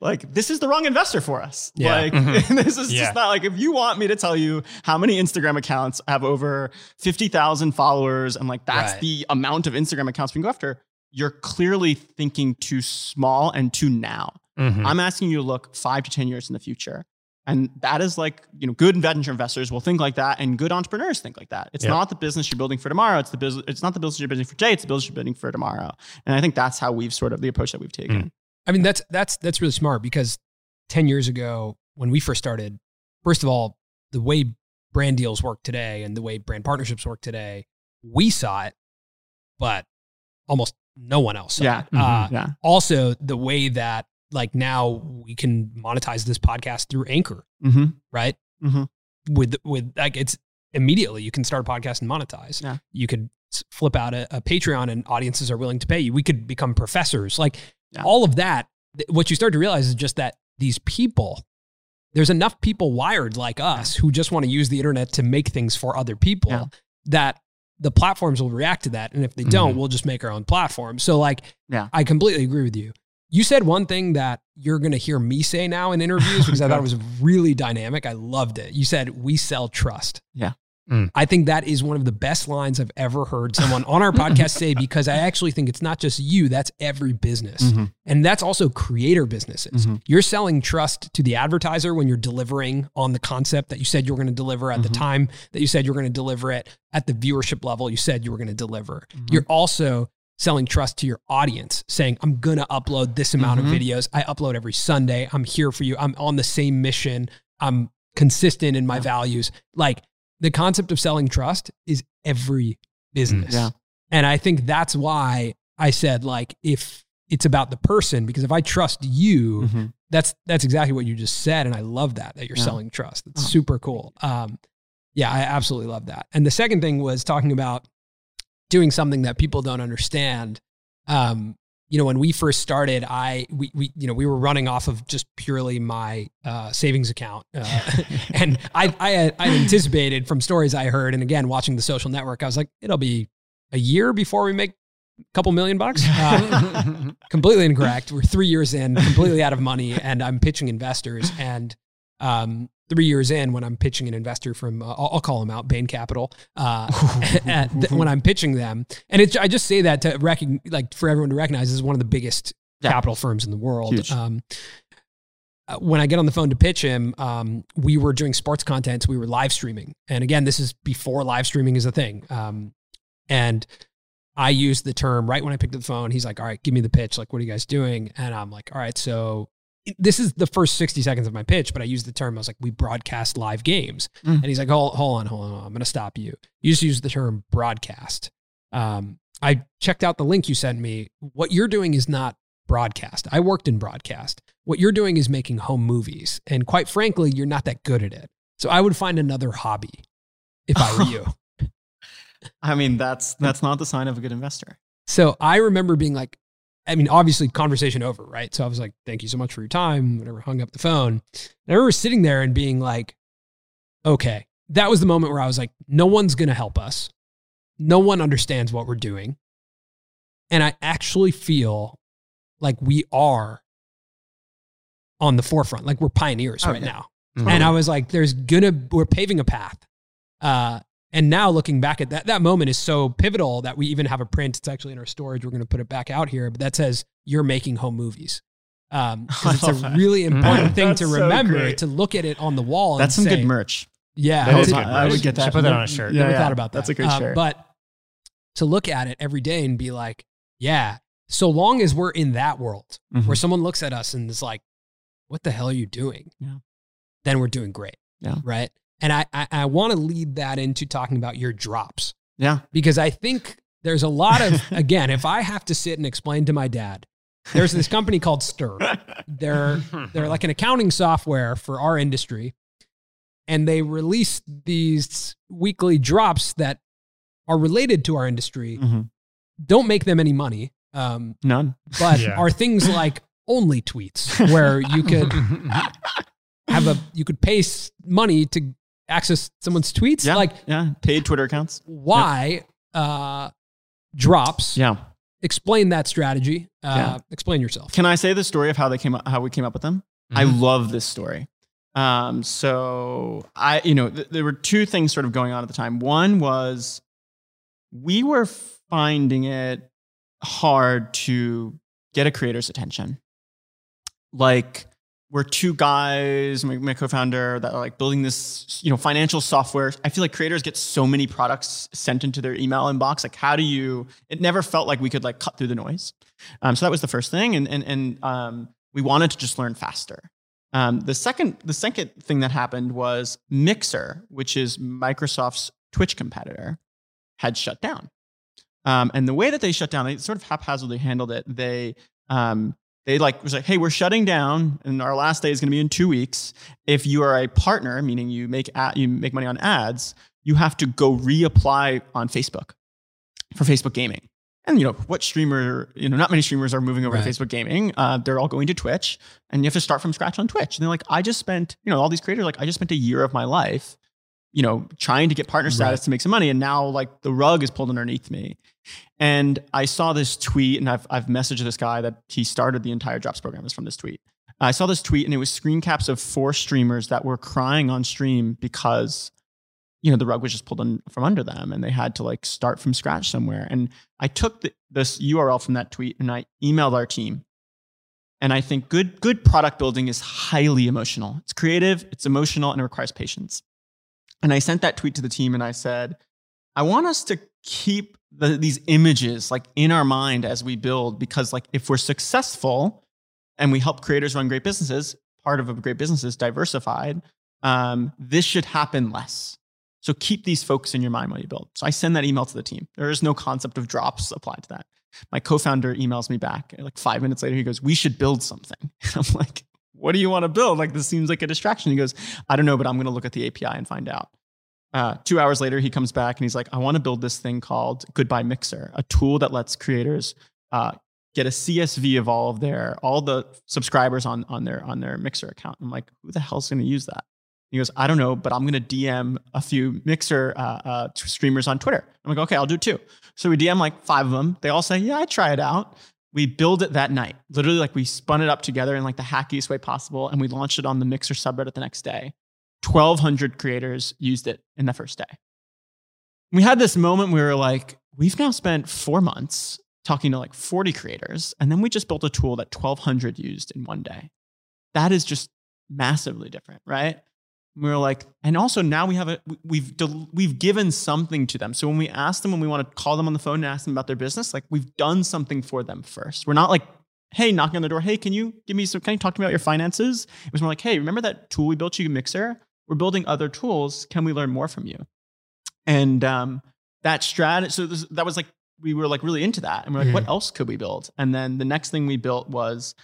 like this is the wrong investor for us. Yeah. Like Mhm. this is Yeah. just not like if you want me to tell you how many Instagram accounts have over 50,000 followers and like that's Right. the amount of Instagram accounts we can go after, you're clearly thinking too small and too now. Mhm. I'm asking you to look 5 to 10 years in the future. And that is like, you know, good venture investors will think like that and good entrepreneurs think like that. It's Yep. not the business you're building for tomorrow. It's the business it's not the business you're building for today, it's the business you're building for tomorrow. And I think that's how we've sort of the approach that we've taken. I mean, that's that's that's really smart because ten years ago when we first started, first of all, the way brand deals work today and the way brand partnerships work today, we saw it, but almost no one else Yeah. Uh, Yeah. also, the way that like now we can monetize this podcast through Anchor, Mm-hmm. right? Mhm. With with like it's immediately you can start a podcast and monetize. Yeah. You could flip out a, a Patreon and audiences are willing to pay you. We could become professors. Like Yeah. all of that. th- What you start to realize is just that these people, there's enough people wired like us who just want to use the internet to make things for other people that the platforms will react to that. And if they don't, Mhm. we'll just make our own platform. So like, Yeah. I completely agree with you. You said one thing that you're going to hear me say now in interviews because I thought it was really dynamic. I loved it. You said, we sell trust. Yeah. Mm. I think that is one of the best lines I've ever heard someone on our podcast say because I actually think it's not just you, that's every business. Mhm. And that's also creator businesses. Mhm. You're selling trust to the advertiser when you're delivering on the concept that you said you were going to deliver at the Mhm. time that you said you were going to deliver it at the viewership level you said you were going to deliver. Mhm. You're also selling trust to your audience, saying, I'm going to upload this amount of videos. I upload every Sunday. I'm here for you. I'm on the same mission. I'm consistent in my Yeah. values. Like the concept of selling trust is every business. Yeah. And I think that's why I said, like, if it's about the person, because if I trust you, Mhm. that's that's exactly what you just said. And I love that, that you're Yeah. selling trust. It's Oh, super cool. Um, yeah, I absolutely love that. And the second thing was talking about doing something that people don't understand. Um, you know, when we first started, I we we you know we were running off of just purely my uh, savings account, uh, and I I I anticipated from stories I heard, and again watching the Social Network, I was like, it'll be a year before we make a couple million bucks. Uh, completely incorrect. We're three years in, completely out of money, and I'm pitching investors. And um, three years in, when I'm pitching an investor from, uh, I'll, I'll call them out, Bain Capital. Uh, the- when I'm pitching them, and it's, I just say that to like for everyone to recognize, this is one of the biggest Yeah. capital firms in the world. Um, uh, when I get on the phone to pitch him, um, we were doing sports content. We were live streaming. And again, this is before live streaming is a thing. Um, and I used the term right when I picked up the phone. He's like, all right, give me the pitch. Like, what are you guys doing? And I'm like, all right, so this is the first 60 seconds of my pitch, but I used the term. I was like, we broadcast live games. Mm. And he's like, hold, hold on, hold on. I'm going to stop you. You just use the term broadcast. Um, I checked out the link you sent me. What you're doing is not broadcast. I worked in broadcast. What you're doing is making home movies. And quite frankly, you're not that good at it. So I would find another hobby if I were you. I mean, that's that's not the sign of a good investor. So I remember being like, I mean, obviously conversation over, right? So I was like, thank you so much for your time, whatever, hung up the phone. And I remember sitting there and being like, okay, that was the moment where I was like, no one's going to help us. No one understands what we're doing. And I actually feel like we are on the forefront, like we're pioneers Oh, right yeah. now. Mhm. And I was like, there's gonna, we're paving a path. Uh, and now looking back at that, that moment is so pivotal that we even have a print. It's actually in our storage. We're going to put it back out here, but that says you're making home movies. Um, 'cause I it's a that. really important thing to That's so remember to look at it on the wall. That's and some say, good merch. Yeah, That is to- good I would get that. Should put that on a shirt. Yeah, never yeah. thought about that. That's a good Uh, shirt. But to look at it every day and be like, yeah, so long as we're in that world Mhm. where someone looks at us and is like, what the hell are you doing? Yeah. Then we're doing great. Yeah. Right. And I, I, I want to lead that into talking about your drops yeah, because I think there's a lot of, again, if I have to sit and explain to my dad, there's this company called Stir. They're, they're like an accounting software for our industry. And they release these weekly drops that are related to our industry, Mhm. don't make them any money, um, none. but Yeah. are things like OnlyTweets where you could have a, you could pay money to access someone's tweets. Yeah, Like yeah, paid Twitter accounts. why uh, drops Yeah, explain that strategy. Uh, Yeah. Explain yourself. Can I say the story of how they came up, how we came up with them? I Mhm. love this story. Um, so I, you know, th- there were two things sort of going on at the time. One was we were finding it hard to get a creator's attention. Like we're two guys, my, my co-founder, that are like building this, you know, financial software. I feel like creators get so many products sent into their email inbox. Like, how do you? It never felt like we could like cut through the noise. Um, so that was the first thing, and and and um, we wanted to just learn faster. Um, the second the second thing that happened was Mixer, which is Microsoft's Twitch competitor, had shut down. Um, and the way that they shut down, they sort of haphazardly handled it. They um, they like was like, hey, we're shutting down, and our last day is going to be in two weeks. If you are a partner, meaning you make ad, you make money on ads, you have to go reapply on Facebook for Facebook Gaming. And you know what streamer? You know, not many streamers are moving over Right. to Facebook Gaming. Uh, they're all going to Twitch, and you have to start from scratch on Twitch. And they're like, I just spent, you know, all these creators like, I just spent a year of my life, you know, trying to get partner status Right. to make some money, and now like the rug is pulled underneath me. And I saw this tweet, and I've I've messaged this guy that he started the entire Drops program is from this tweet. I saw this tweet, and it was screen caps of four streamers that were crying on stream because you know the rug was just pulled un- from under them, and they had to like start from scratch somewhere. And I took the, this URL from that tweet, and I emailed our team. And I think good good product building is highly emotional. It's creative, it's emotional, and it requires patience. And I sent that tweet to the team, and I said, I want us to keep the, these images like in our mind as we build because like if we're successful and we help creators run great businesses part of a great business is diversified um, this should happen less. So keep these folks in your mind while you build. So i send that email to the team. There is no concept of drops applied to that. My co-founder emails me back like five minutes later he goes we should build something. I'm like what do you want to build? Like this seems like a distraction. He goes i don't know but i'm going to look at the api and find out uh, two hours later, he comes back and he's like, I want to build this thing called Goodbye Mixer, a tool that lets creators uh, get a CSV of all of their all the subscribers on on their on their Mixer account. I'm like, who the hell's going to use that? He goes, I don't know, but I'm going to DM a few Mixer uh, uh, streamers on Twitter. I'm like, okay, I'll do too. So we DM like five of them. They all say, yeah, I try it out. We build it that night. Literally, like we spun it up together in like the hackiest way possible, and we launched it on the Mixer subreddit the next day. 1,200 creators used it in the first day. We had this moment where we were like, we've now spent four months talking to like 40 creators, and then we just built a tool that 1,200 used in one day. That is just massively different, right? We were like, and also now we have a we- we've del- we've given something to them. So when we ask them, when we want to call them on the phone and ask them about their business, like we've done something for them first. We're not like, hey, knocking on the door, hey, can you give me some? Can you talk to me about your finances? It was more like, hey, remember that tool we built you, Mixer? We're building other tools. Can we learn more from you? And um, that strategy, So this, that was like we were like really into that, and we're like, Mhm. what else could we build? And then the next thing we built was,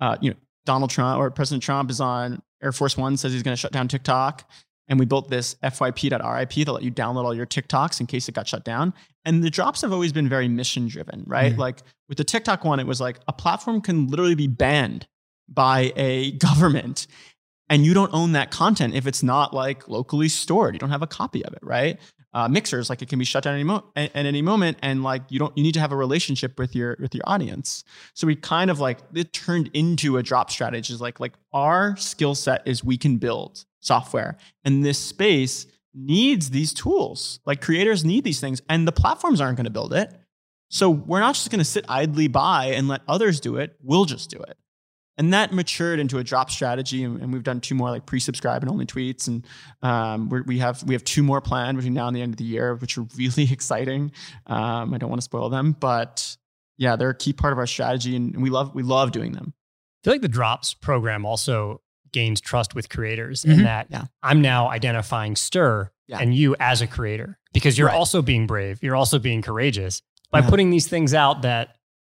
uh, you know, Donald Trump or President Trump is on Air Force One says he's going to shut down TikTok. And we built this FYP.RIP to let you download all your TikToks in case it got shut down. And the drops have always been very mission driven, right? Mhm. Like with the TikTok one, it was like a platform can literally be banned by a government and you don't own that content if it's not like locally stored. You don't have a copy of it, right? Uh, mixers, like it can be shut down any mo- at, at any moment, and like you don't, you need to have a relationship with your with your audience. So we kind of like it turned into a drop strategy. Is like like our skill set is we can build software, and this space needs these tools. Like creators need these things, and the platforms aren't going to build it. So we're not just going to sit idly by and let others do it. We'll just do it and that matured into a drop strategy and, and we've done two more like Presubscribe and OnlyTweets and um, we're, we have we have two more planned between now and the end of the year which are really exciting um, i don't want to spoil them but yeah they're a key part of our strategy and we love we love doing them I feel like the drops program also gains trust with creators Mhm. in that Yeah. I'm now identifying Stir Yeah. and you as a creator because you're Right. also being brave. You're also being courageous by Yeah. putting these things out that,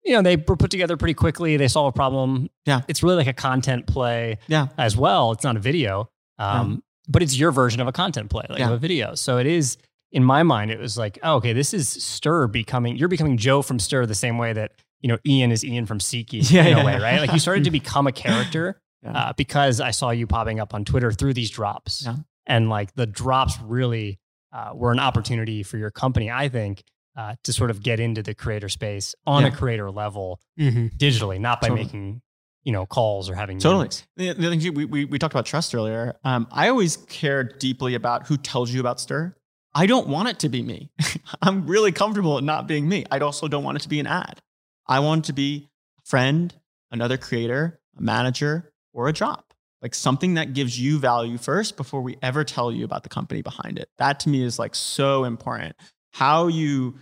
you know, they were put together pretty quickly. They solve a problem. Yeah. It's really like a content play Yeah. as well. It's not a video, um, but it's your version of a content play, like Yeah. of a video. So it is, in my mind, it was like, oh, okay, this is Stir becoming, you're becoming Joe from Stir the same way that, you know, Ian is Ian from SeatGeek Yeah, in a way, yeah. right? Like you started to become a character Yeah. uh, because I saw you popping up on Twitter through these drops. Yeah. And like the drops really uh, were an opportunity for your company, I think, uh, to sort of get into the creator space on Yeah. a creator level Mm-hmm. digitally, not by Totally. making you know calls or having Totally. meetings. The, the thing we, we, we talked about trust earlier. Um, I always care deeply about who tells you about Stir. I don't want it to be me. I'm really comfortable at not being me. I also don't want it to be an ad. I want it to be a friend, another creator, a manager, or a job. Like something that gives you value first before we ever tell you about the company behind it. That to me is like so important. How you,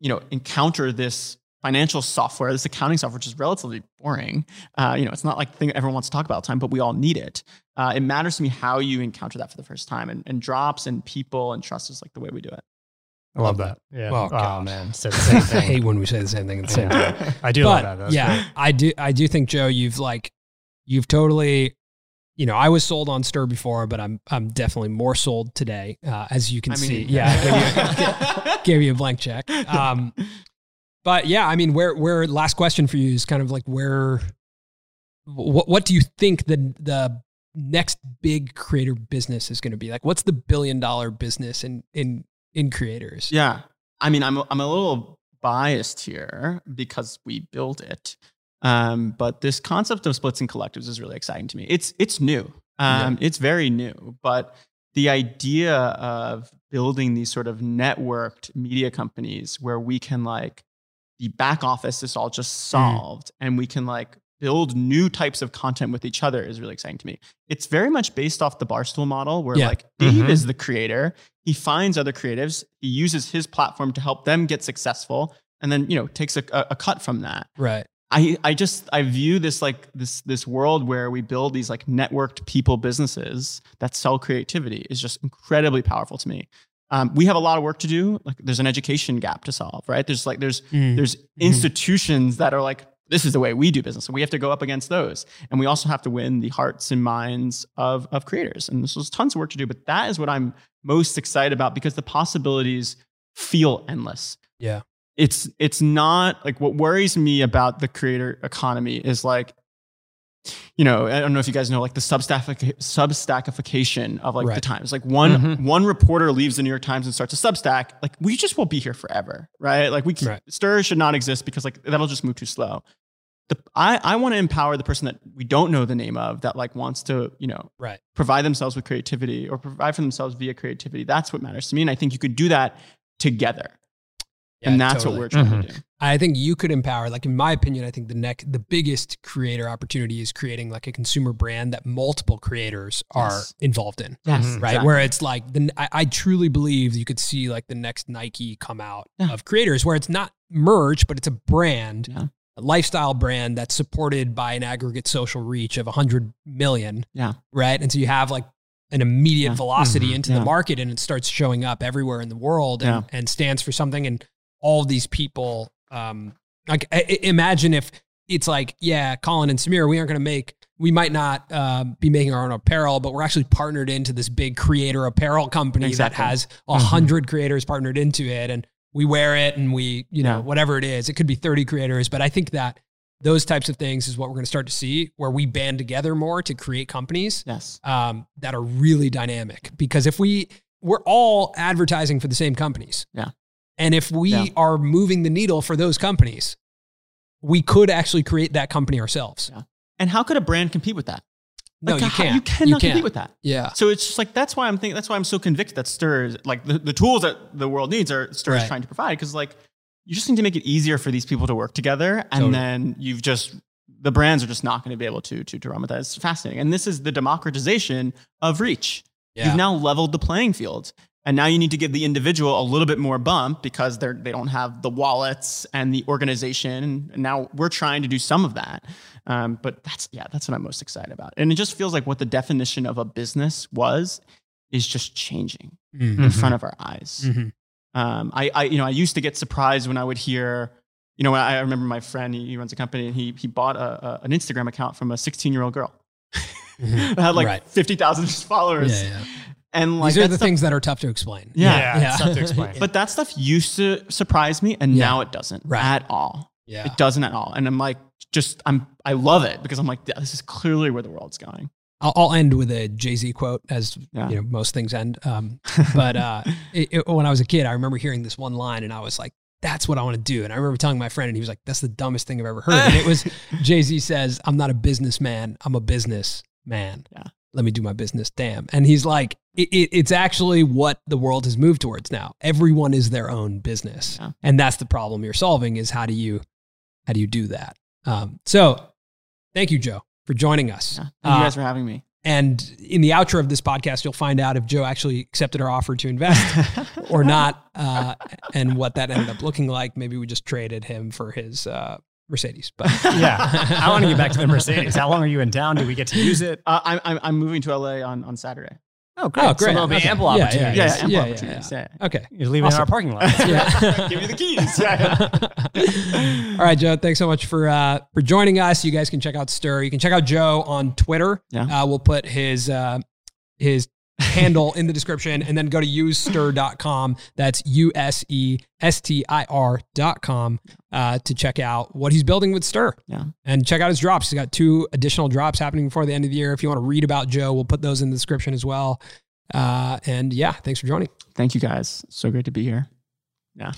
you know, encounter this financial software, this accounting software, which is relatively boring. Uh, you know, it's not like the thing everyone wants to talk about all the time, but we all need it. Uh, it matters to me how you encounter that for the first time, and, and drops and people and trust is like the way we do it. I love that. Yeah. Well, oh God. man, said the same thing. I hate when we say the same thing at the same time. I do but love that. That's yeah, great. I do. I do think Joe, you've like, you've totally, you know, I was sold on Stir before, but I'm I'm definitely more sold today, uh, as you can I mean, see. Yeah, I gave you, a blank check. Um, but yeah, I mean, where where last question for you is kind of like where, what what do you think the the next big creator business is going to be? Like, what's the billion dollar business in in in creators? Yeah. I mean, I'm, I'm a little biased here because we build it. Um, but this concept of splits and collectives is really exciting to me. It's, it's new. Um, It's very new. But the idea of building these sort of networked media companies where we can like, the back office is all just solved and we can like build new types of content with each other is really exciting to me. It's very much based off the Barstool model where Yeah. like Dave Mhm. is the creator. He finds other creatives. He uses his platform to help them get successful and then, you know, takes a, a, a cut from that. Right. I, I just I view this like this this world where we build these like networked people businesses that sell creativity is just incredibly powerful to me. Um, we have a lot of work to do. Like there's an education gap to solve, right? There's like there's Mm. there's institutions that are like this is the way we do business. So we have to go up against those, and we also have to win the hearts and minds of of creators. And this was tons of work to do, but that is what I'm most excited about because the possibilities feel endless Yeah. It's it's not like what worries me about the creator economy is like you know i don't know if you guys know like the substack substackification of like the times like one Mhm. one reporter leaves the new york times and starts a substack like we just won't be here forever right like we Right. stir should not exist because like that'll just move too slow the, I, I want to empower the person that we don't know the name of that like wants to you know Right. provide themselves with creativity or provide for themselves via creativity that's what matters to me and i think you could do that together Yeah, and that's totally. what we're trying to do I think you could empower, like in my opinion, I think the next, the biggest creator opportunity is creating like a consumer brand that multiple creators are Yes. involved in. Yes, Mhm. Right. Where it's like the, I, I truly believe you could see like the next Nike come out Yeah. of creators where it's not merged, but it's a brand, Yeah. a lifestyle brand that's supported by an aggregate social reach of a hundred million. Yeah. Right. And so you have like an immediate Yeah. velocity Mhm. into Yeah. the market and it starts showing up everywhere in the world and, Yeah. and stands for something. And all these people, um, like I, imagine if it's like, yeah, Colin and Samir, we aren't going to make, we might not um, be making our own apparel, but we're actually partnered into this big creator apparel company Exactly. that has a Mhm. 100 creators partnered into it. And we wear it and we, you know, Yeah. whatever it is, it could be 30 creators. But I think that those types of things is what we're going to start to see where we band together more to create companies Yes. um, that are really dynamic. Because if we, we're all advertising for the same companies. Yeah. And if we Yeah. are moving the needle for those companies, we could actually create that company ourselves. Yeah. And how could a brand compete with that? No, Like, you can't. You cannot can't. compete with that. Yeah. So it's just like that's why I'm thinking. That's why I'm so convicted that Stir is like the, the tools that the world needs are Stir is Right. trying to provide because like you just need to make it easier for these people to work together, and Totally. then you've just the brands are just not going to be able to to to run with that. It's fascinating, and this is the democratization of reach. Yeah. You've now leveled the playing field. And now you need to give the individual a little bit more bump because they're they don't have the wallets and the organization. And now we're trying to do some of that. Um, but that's yeah, that's what I'm most excited about. And it just feels like what the definition of a business was is just changing Mhm. in front of our eyes. Mhm. Um, I, I, you know, I used to get surprised when I would hear, you know, I remember my friend, he, he runs a company and he, he bought a, a, an Instagram account from a 16 year old girl Mhm. that had like Right. 50,000 followers. Yeah, yeah. And like, These are the stuff- things that are tough to explain. Yeah. Yeah, it's tough to explain. but that stuff used to surprise me and Yeah. now it doesn't Right. at all. Yeah. It doesn't at all. And I'm like, just, I'm, I love it because I'm like, "Yeah, this is clearly where the world's going. I'll, I'll end with a Jay Z quote, as Yeah. you know most things end. Um, but uh, it, it- when I was a kid, I remember hearing this one line, and I was like, that's what I want to do. And I remember telling my friend, and he was like, that's the dumbest thing I've ever heard. And it was Jay Z says, I'm not a businessman, I'm a business man. Yeah. Let me do my business, damn. And he's like, it, it, it's actually what the world has moved towards now. Everyone is their own business, Yeah. and that's the problem you're solving. Is how do you, how do you do that? Um, so, thank you, Joe, for joining us. Yeah. Thank you Uh, guys for having me. and in the outro of this podcast, you'll find out if Joe actually accepted our offer to invest or not, uh, and what that ended up looking like. Maybe we just traded him for his uh, Mercedes. But Yeah. I want to get back to the Mercedes. How long are you in town? Do we get to use it? Uh, I'm, I'm I'm moving to LA on on Saturday. Oh, Oh, So great. there'll be Okay. ample Yeah, yeah, opportunities. Yeah, Yes. ample Yeah, yeah, opportunities. Yeah. okay. You're leaving in our parking lot. Yeah. Give me the keys. All right, Joe. Thanks so much for uh, for joining us. You guys can check out Stir. You can check out Joe on Twitter. Yeah. Uh, we'll put his uh, his handle in the description, and then go to usestir.com. That's u s e s t i r dot com uh, to check out what he's building with Stir. Yeah. And check out his drops. He's got two additional drops happening before the end of the year. If you want to read about Joe, we'll put those in the description as well. Uh, and yeah, thanks for joining. Thank you guys. So great to be here. Yeah.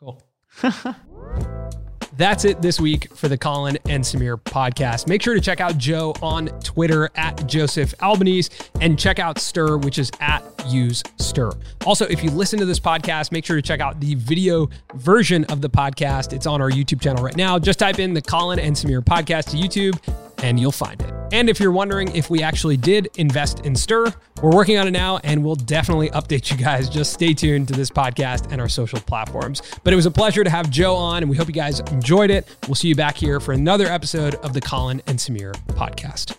Cool. That's it this week for the Colin and Samir podcast. Make sure to check out Joe on Twitter at Joseph Albanese and check out Stir, which is at Use Stir. Also, if you listen to this podcast, make sure to check out the video version of the podcast. It's on our YouTube channel right now. Just type in the Colin and Samir podcast to YouTube and you'll find it. And if you're wondering if we actually did invest in Stir, we're working on it now and we'll definitely update you guys. Just stay tuned to this podcast and our social platforms. But it was a pleasure to have Joe on and we hope you guys enjoyed it. We'll see you back here for another episode of the Colin and Samir podcast.